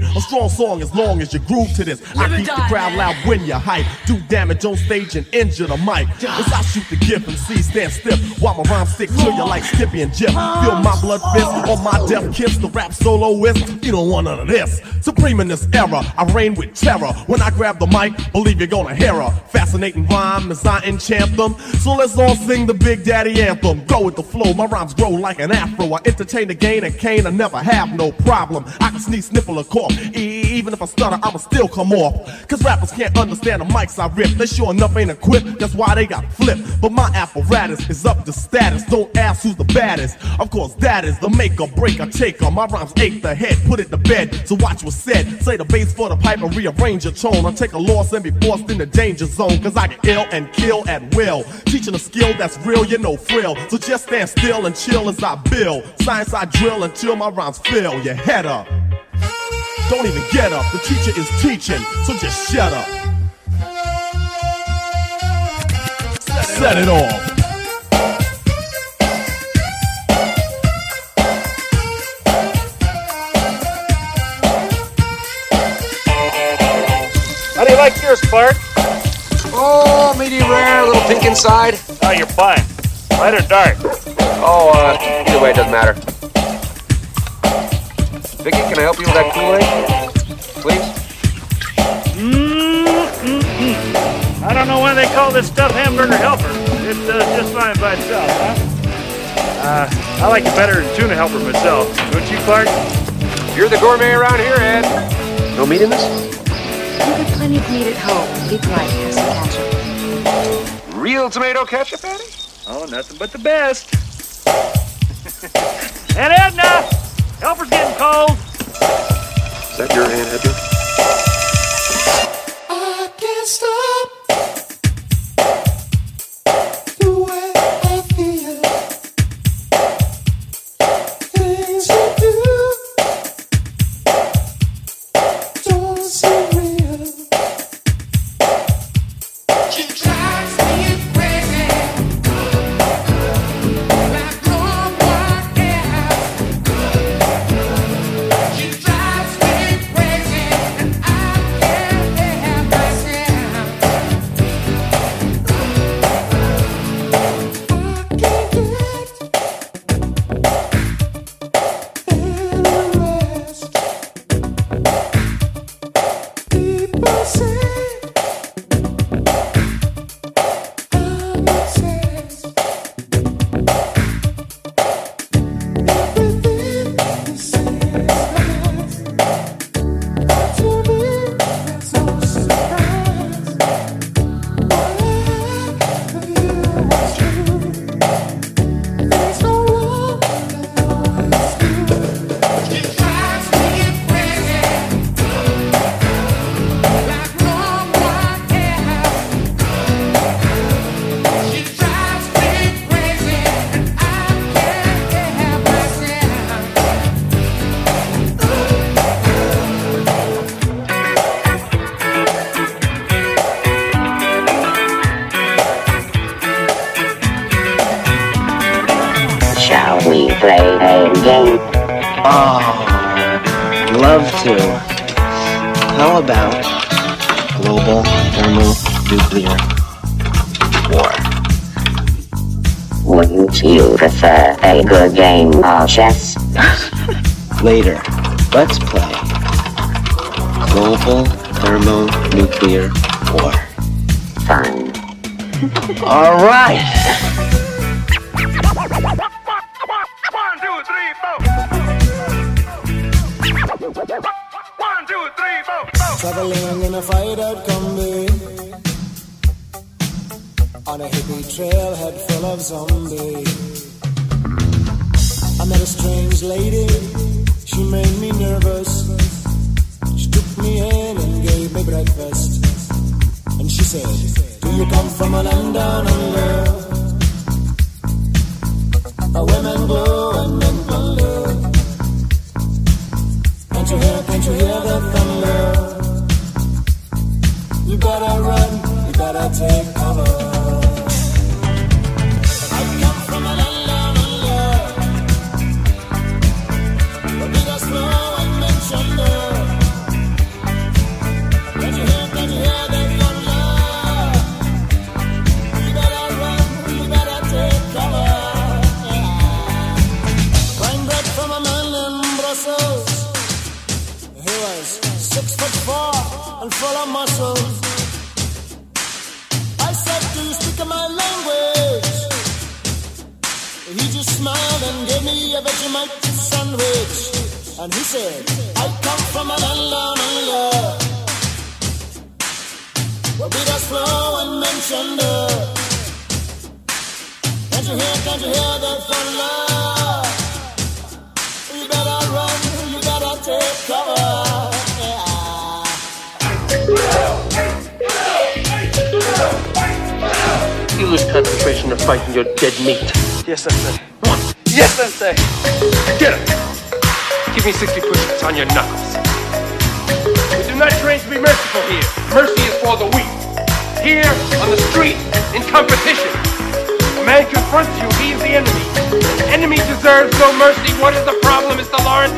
With a strong song as long as you groove to this. I keep the crowd loud when you hype. Do damage on stage and injure the mic. As I shoot the gift and see stand stiff while my rhyme stick to you like Skippy and Jif. Feel my blood fist on my death kiss. The rap soloist, you don't want none of this. Supreme in this era, I reign with terror. When I grab the mic, believe you're gonna hear her. Fascinating rhyme as I enchant them. So let's all sing the Big Daddy anthem. Go with the flow, my rhymes grow like an afro. I entertain the gain and cane, I never have no problem. I can sneeze, sniffle, or cough. Even if I stutter, I'ma still come off. Cause rappers can't understand the mics I rip. They sure enough ain't equipped, that's why they got flipped. But my apparatus is up to status. Don't ask who's the baddest. Of course, that is the make or break or taker. My rhymes ache the head, put it to bed. So watch what's said. Say the bass for the pipe and rearrange your tone. I take a loss and be forced in the danger zone. Cause I get ill and kill at will. Teaching a skill that's real, you know frill. So just stand still and chill as I build. Science I drill until my rhymes fill your head up. Don't even get up, the teacher is teaching, so just shut up. Set it off. How do you like yours, Clark? Oh, medium rare, a little pink inside. Oh, you're fine. Light or dark? Oh, uh, either way, it doesn't matter. Vicky, can I help you with that Kool-Aid? Please? Mm-mm-mm. I don't know why they call this stuff hamburger helper. It does just fine by itself, huh? Uh, I like it better than tuna helper myself. Don't you, Clark? You're the gourmet around here, Ed. No meat in this? You have plenty of meat at home. Be polite, have some ketchup. Real tomato ketchup, Eddie? Oh, nothing but the best. Aunt Edna! Helper's getting cold. Is that your Aunt Edna? I can't stop game chess? Later, let's play global thermonuclear war. Fun. All right. Traveling in a fight out Kombi On a hippie trailhead full of zombies And he said, I come from a land down under. Where beaters flow and mention the. Can't you hear, can't you hear the thunder? You better run, you better take cover. You lose concentration of fighting your dead meat. Yes, sensei. Yes, sensei. Get him! Give me 60 push-ups on your knuckles. We do not train to be merciful here. Mercy is for the weak. Here, on the street, in competition. A man confronts you, he is the enemy. The enemy deserves no mercy. What is the problem, Mr. Lawrence?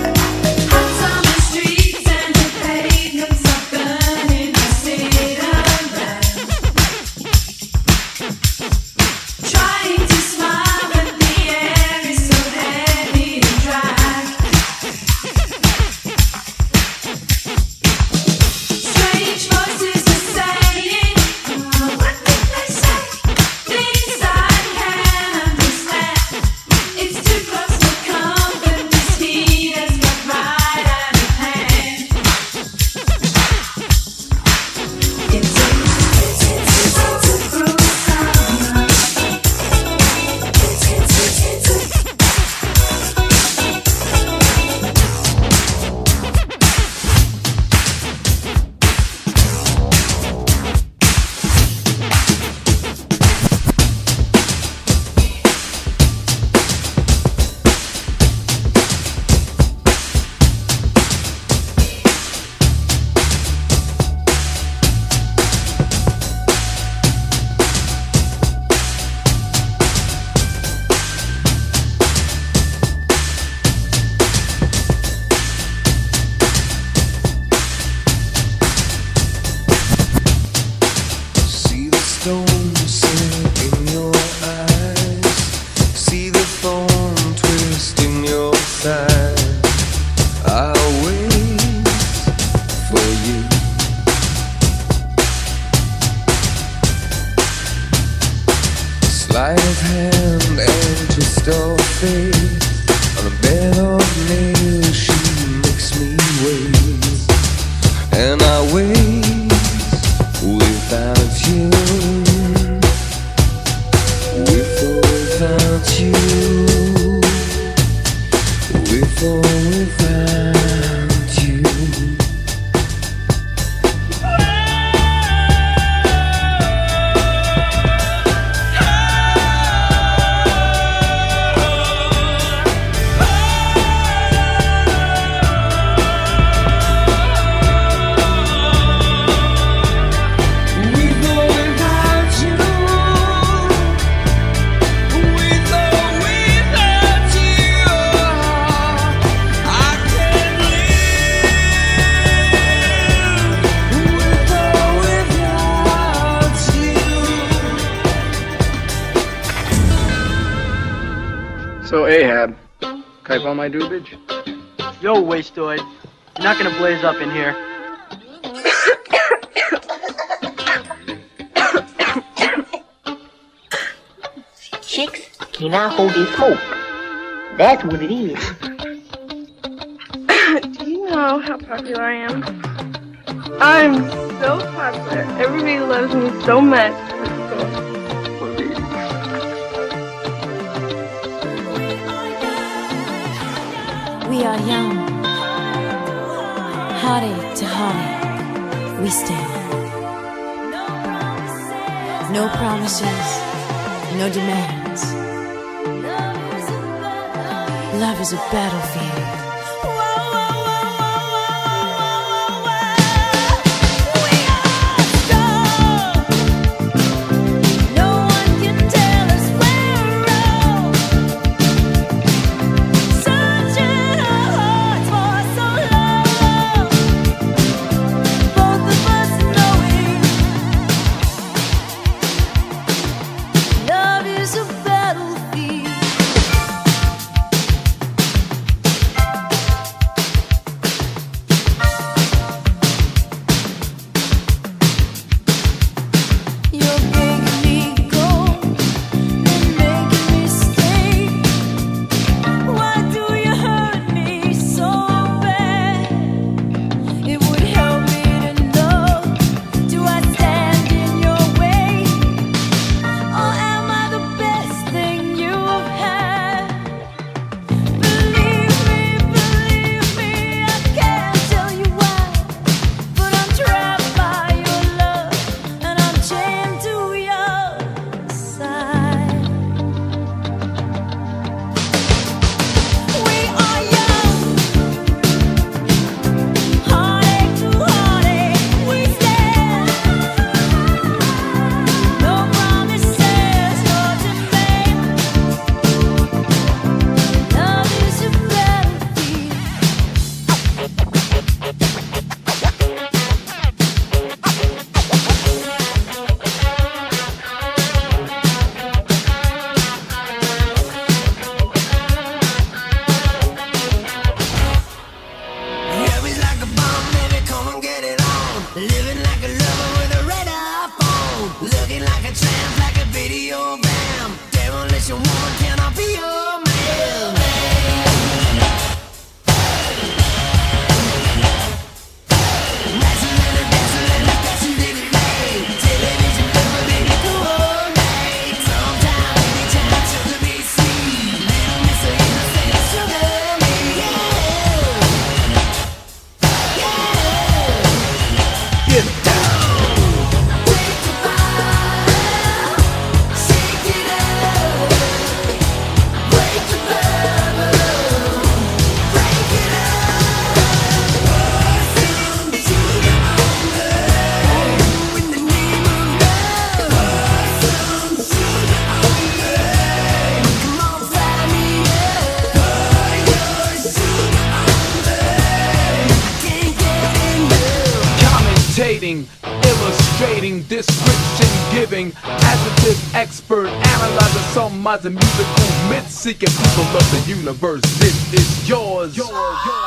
compromising musical myths, seeking people of the universe. This is yours. yours, yours.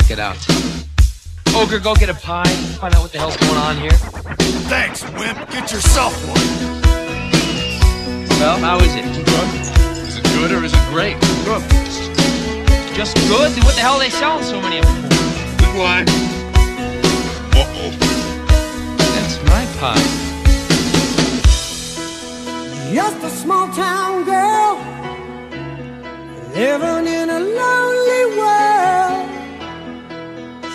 check it out. Ogre, go get a pie. Find out what the hell's going on here. Thanks, wimp. Get yourself one. Well, how is it good? Is it good or is it great? Good. Just good? What the hell are they selling so many of them for? Uh-oh. That's my pie. Just a small town girl Living in a lonely world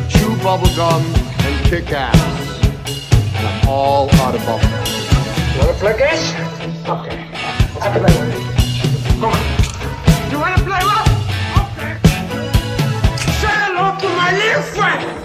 to chew bubblegum and kick ass. And I'm all out of bubblegum. You wanna play this? Okay. Let's play. Come on. You wanna play what? Okay. Say hello to my little friend.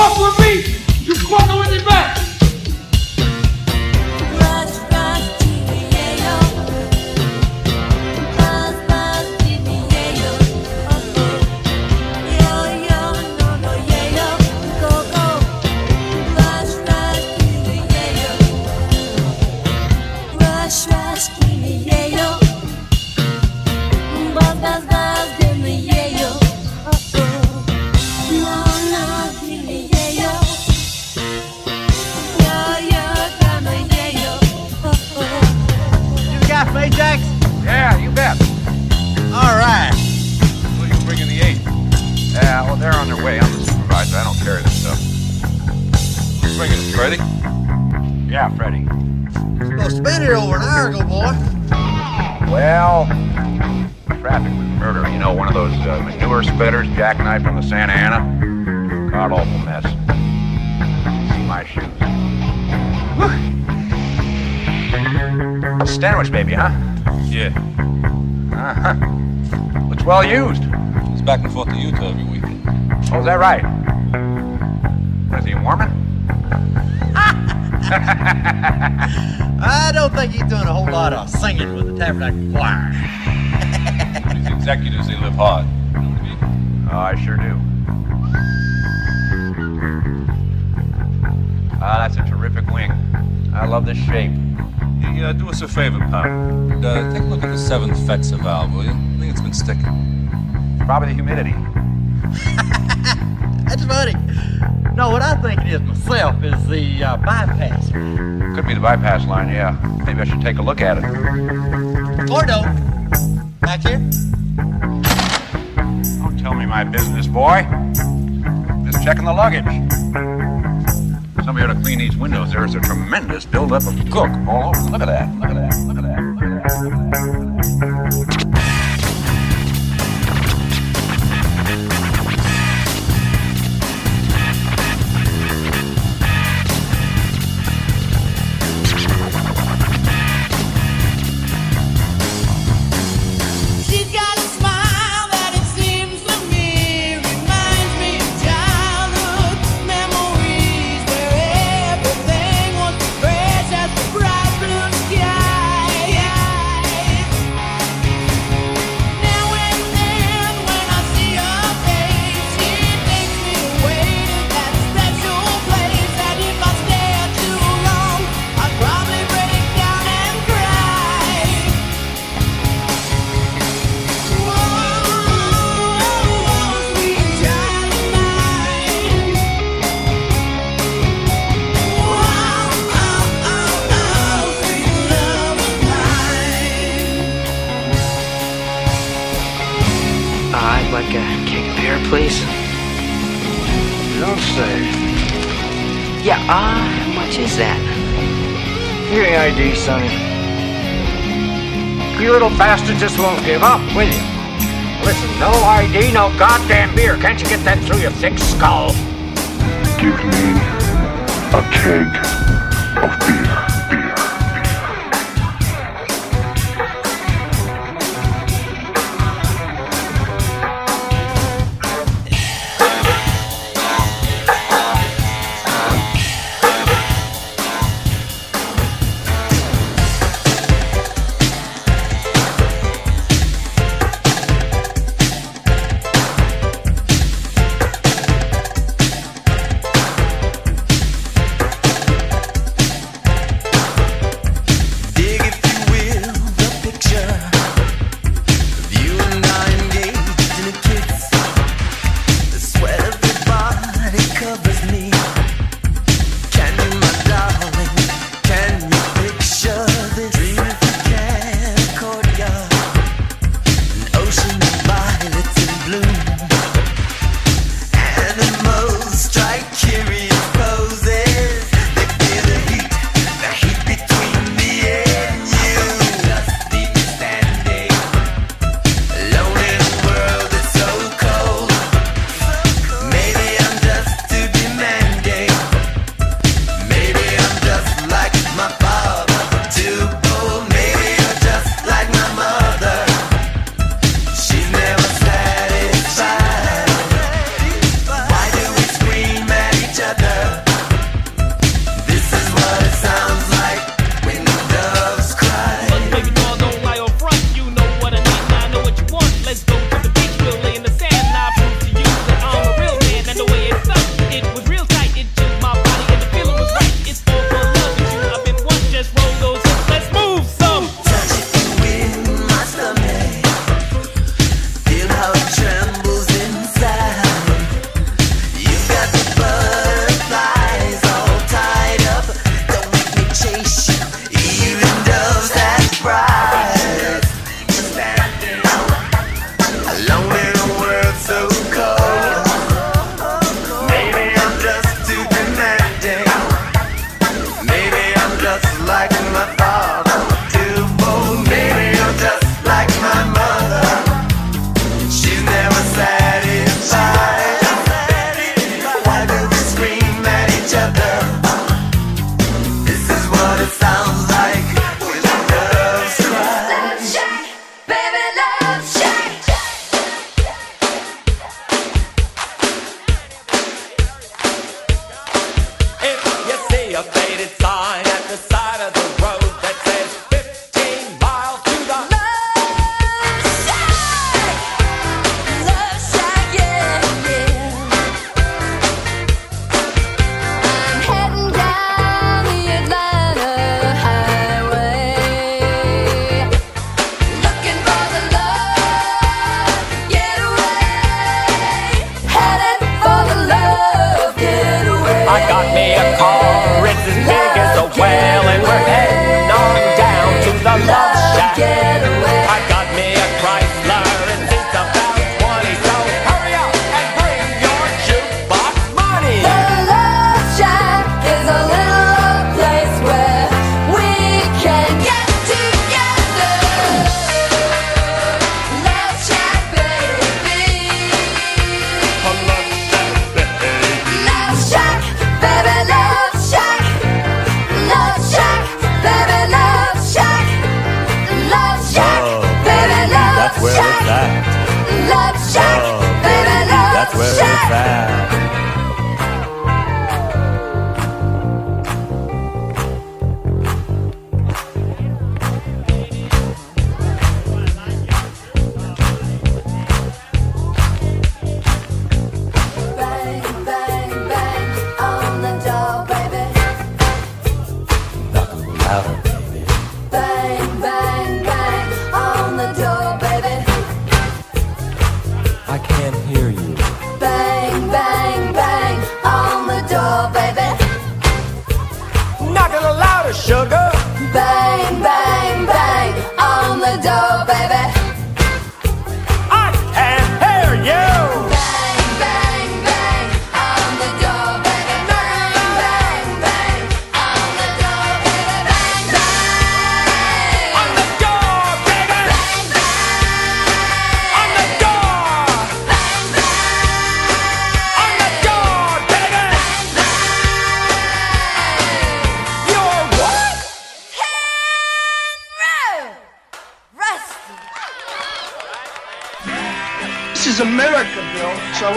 Fuck with me! You fucking with me back! Right? What is he, Mormon? I don't think he's doing a whole lot of singing with the Tabernacle Choir. These executives, they live hard. Oh, I sure do. Ah, that's a terrific wing. I love this shape. Hey, uh, do us a favor, pal. Uh, take a look at the seventh Fetzer valve, will you? I think it's been sticking. Probably the humidity. Funny. No, what I think it is myself is the uh, bypass. Could be the bypass line, yeah. Maybe I should take a look at it. Gordo, back here. Don't tell me my business, boy. Just checking the luggage. Somebody ought to clean these windows. There's a tremendous buildup of cook all over. Look at that. Look at that. No goddamn beer. Can't you get that through your thick skull? Give me a keg of beer.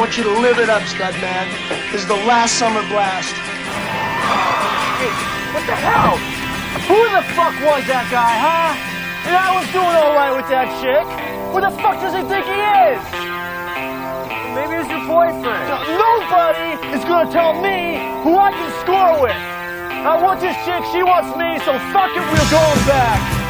Want you to live it up, stud man. This is the last summer blast. Hey, what the hell? Who the fuck was that guy, huh? And I was doing all right with that chick. Who the fuck does he think he is? Maybe it's your boyfriend. nobody is gonna tell me who I can score with. I want this chick, she wants me, so fuck it, we're going back.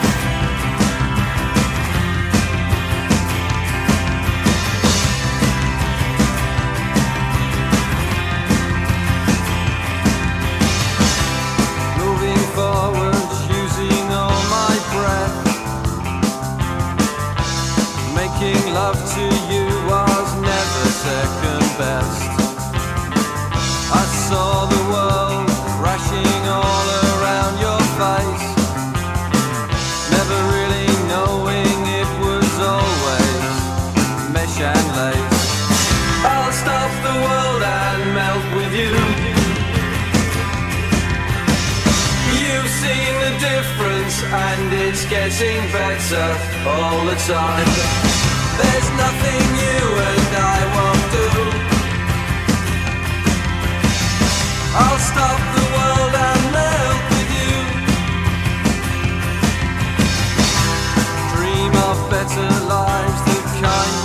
Getting better all the time. There's nothing you and I won't do. I'll stop the world and melt with you. Dream of better lives, the kind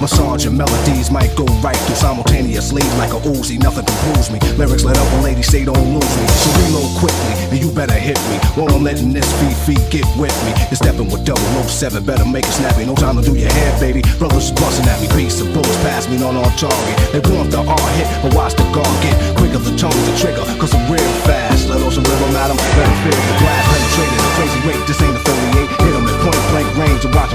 Massage and melodies might go right through simultaneously like a Uzi. Nothing can bruise me. Lyrics let up ladies say don't lose me. So reload quickly, and you better hit me. While I'm letting this VV get with me. You're stepping with 007, better make it snappy. No time to do your hair, baby. Brothers busting at me, beats of bullets pass me on on target. They want the R hit, but watch the guard get quicker. The tongue the trigger, cause I'm real fast. Let some rhythm at 'em, let 'em feel the blast. Penetrated, a crazy rate, this ain't affiliate. Hit 'em at point blank range and watch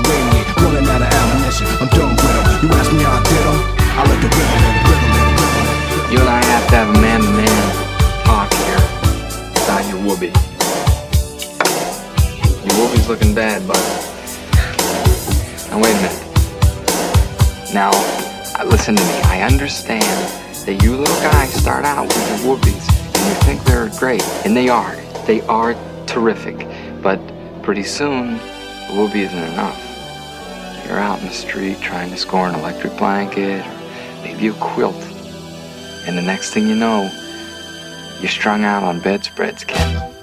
Listen to me, I understand that you little guys start out with your whoopies and you think they're great, and they are. They are terrific. But pretty soon, the whoopie isn't enough. You're out in the street trying to score an electric blanket or maybe a quilt. And the next thing you know, you're strung out on bedspreads, kid.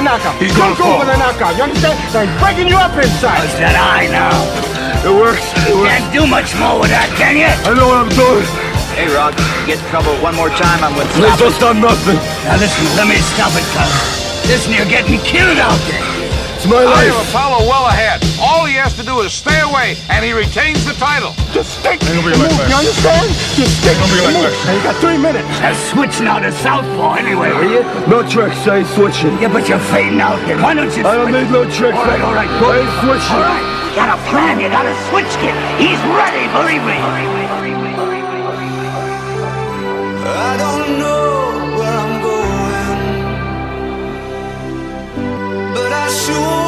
The knockout. He's Don't gonna go fall. for the knockout, you understand? Now he's breaking you up inside. What's that eye now? It works. It works. Can't do much more with that, can you? I know what I'm doing. Hey, Rod, you get in trouble one more time, I'm with you. They stop just it. done nothing. Now listen, let me stop it, cuz. Listen, you're getting killed out there. It's my life. I life. have Apollo well ahead. All he has to do is stay away, and he retains the title. Just stick Ain't and gonna be move, you understand? Just stick gonna be and like move. Now you got three minutes. Now switch now to southpaw anyway, will you? No tricks, I ain't switching. Yeah, but you're fading out there. Why don't you I don't need no tricks. All right, all right, I ain't switching. All right, you got a plan, you got a switch, kid. He's ready, believe me. I don't know where I'm going, but I sure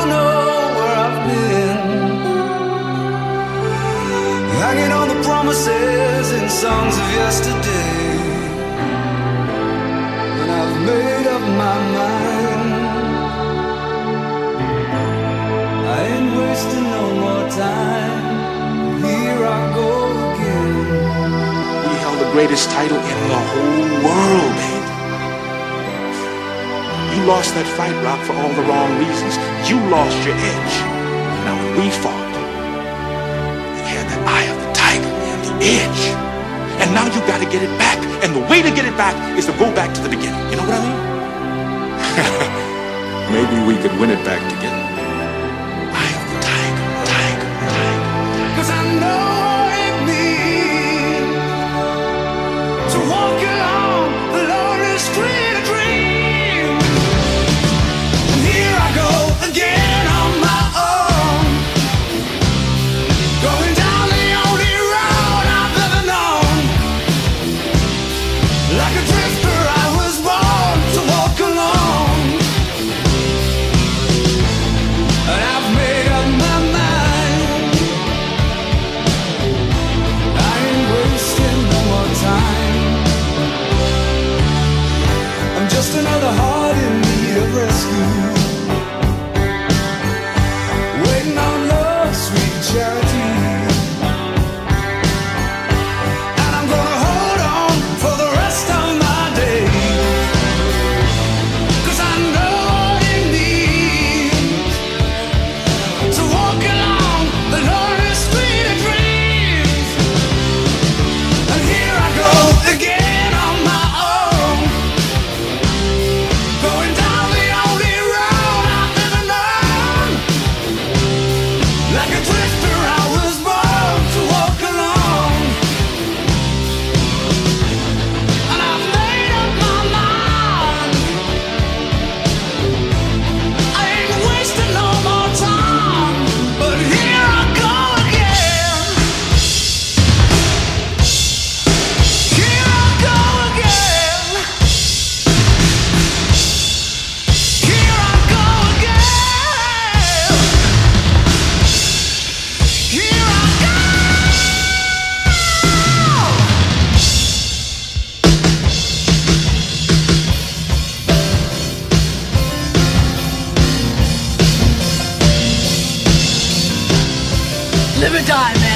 promises songs of yesterday, and I've made up my mind. I ain't wasting no more time. Here I go again. We held the greatest title in the whole world, babe. You lost that fight, Rock, for all the wrong reasons. You lost your edge. Now, we fought, edge. And now you got to get it back. And the way to get it back is to go back to the beginning. You know what I mean? Maybe we could win it back together. Die, man.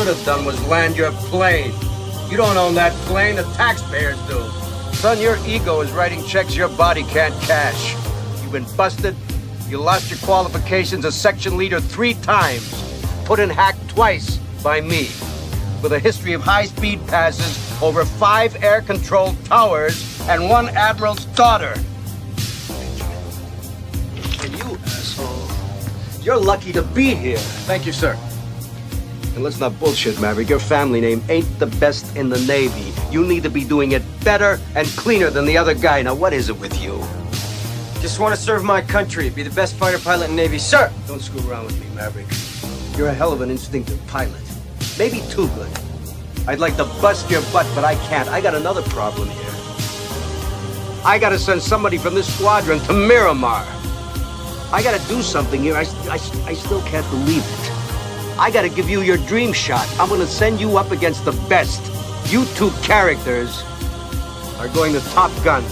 Should have done was land your plane. You don't own that plane, the taxpayers do. Son, your ego is writing checks your body can't cash. You've been busted. You lost your qualifications as section leader three times. Put in hack twice by me. With a history of high-speed passes over five air-controlled towers and one admiral's daughter. And you, asshole, you're lucky to be here. Thank you, sir. And let's not bullshit, Maverick. Your family name ain't the best in the Navy. You need to be doing it better and cleaner than the other guy. Now, what is it with you? Just want to serve my country, be the best fighter pilot in Navy, sir. Don't screw around with me, Maverick. You're a hell of an instinctive pilot. Maybe too good. I'd like to bust your butt, but I can't. I got another problem here. I gotta send somebody from this squadron to Miramar. I gotta do something here. I, I, I still can't believe it. I gotta give you your dream shot. I'm gonna send you up against the best. You two characters are going to Top Gun.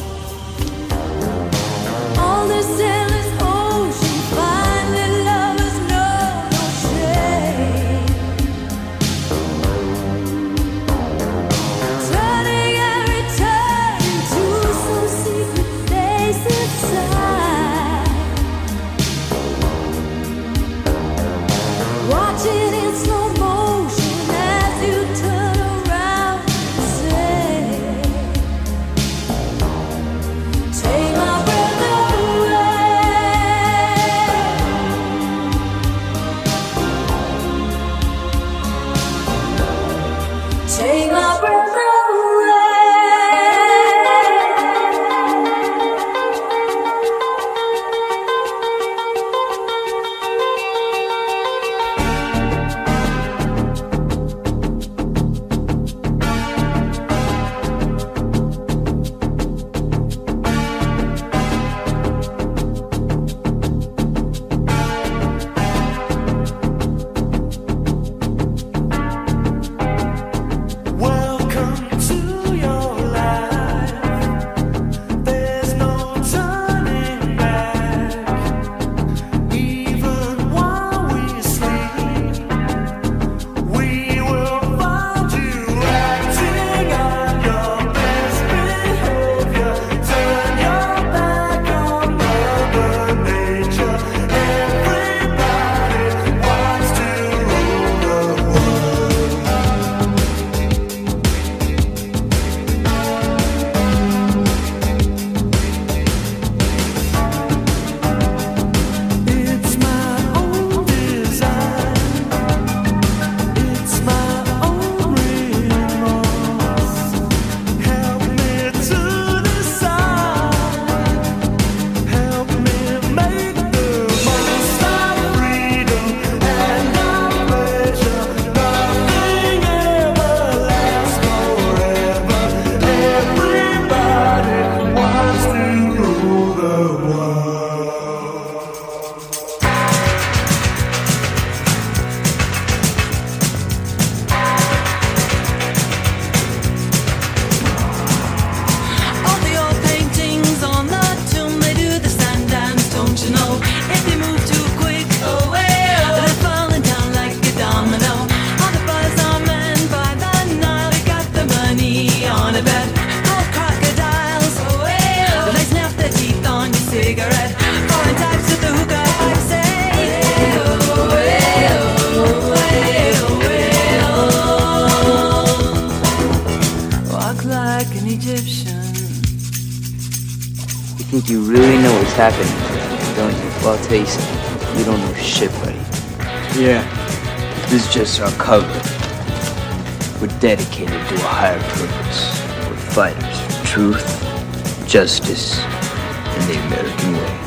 Truth, justice, and the American way.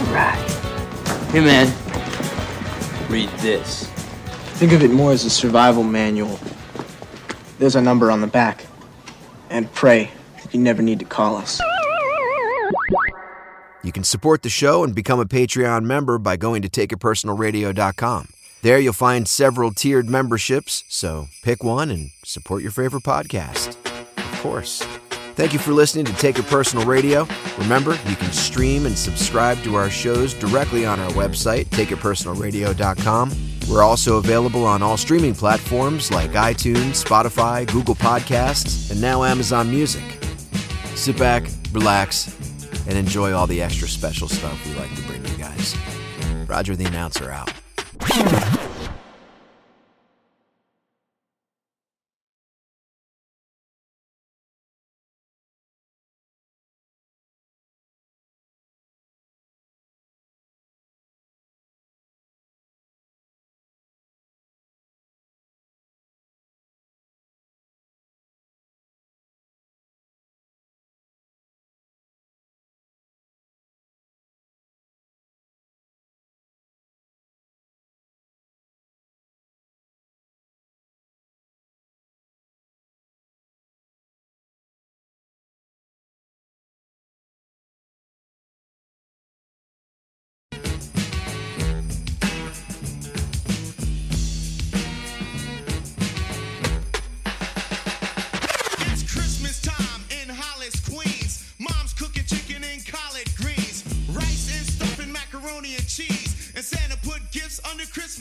All right. Hey, man. Read this. Think of it more as a survival manual. There's a number on the back. And pray that you never need to call us. You can support the show and become a Patreon member by going to takeitpersonalradio.com. There you'll find several tiered memberships, so pick one and support your favorite podcast. Of course, Thank you for listening to Take It Personal Radio. Remember, you can stream and subscribe to our shows directly on our website, takeitpersonalradio.com. We're also available on all streaming platforms like iTunes, Spotify, Google Podcasts, and now Amazon Music. Sit back, relax, and enjoy all the extra special stuff we like to bring you guys. Roger the announcer out.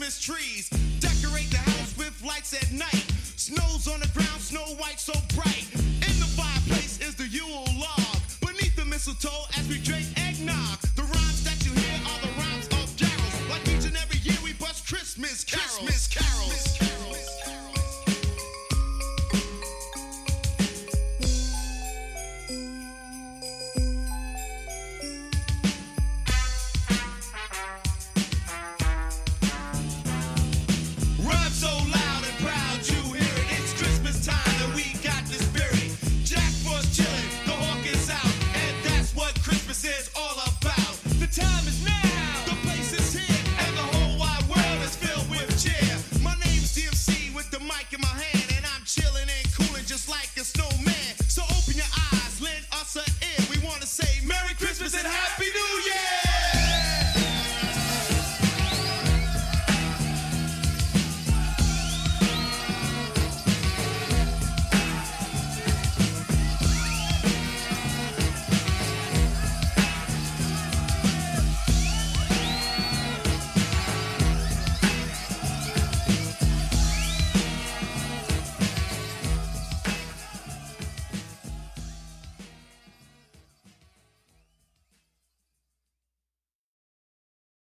Christmas trees. Decorate the house with lights at night.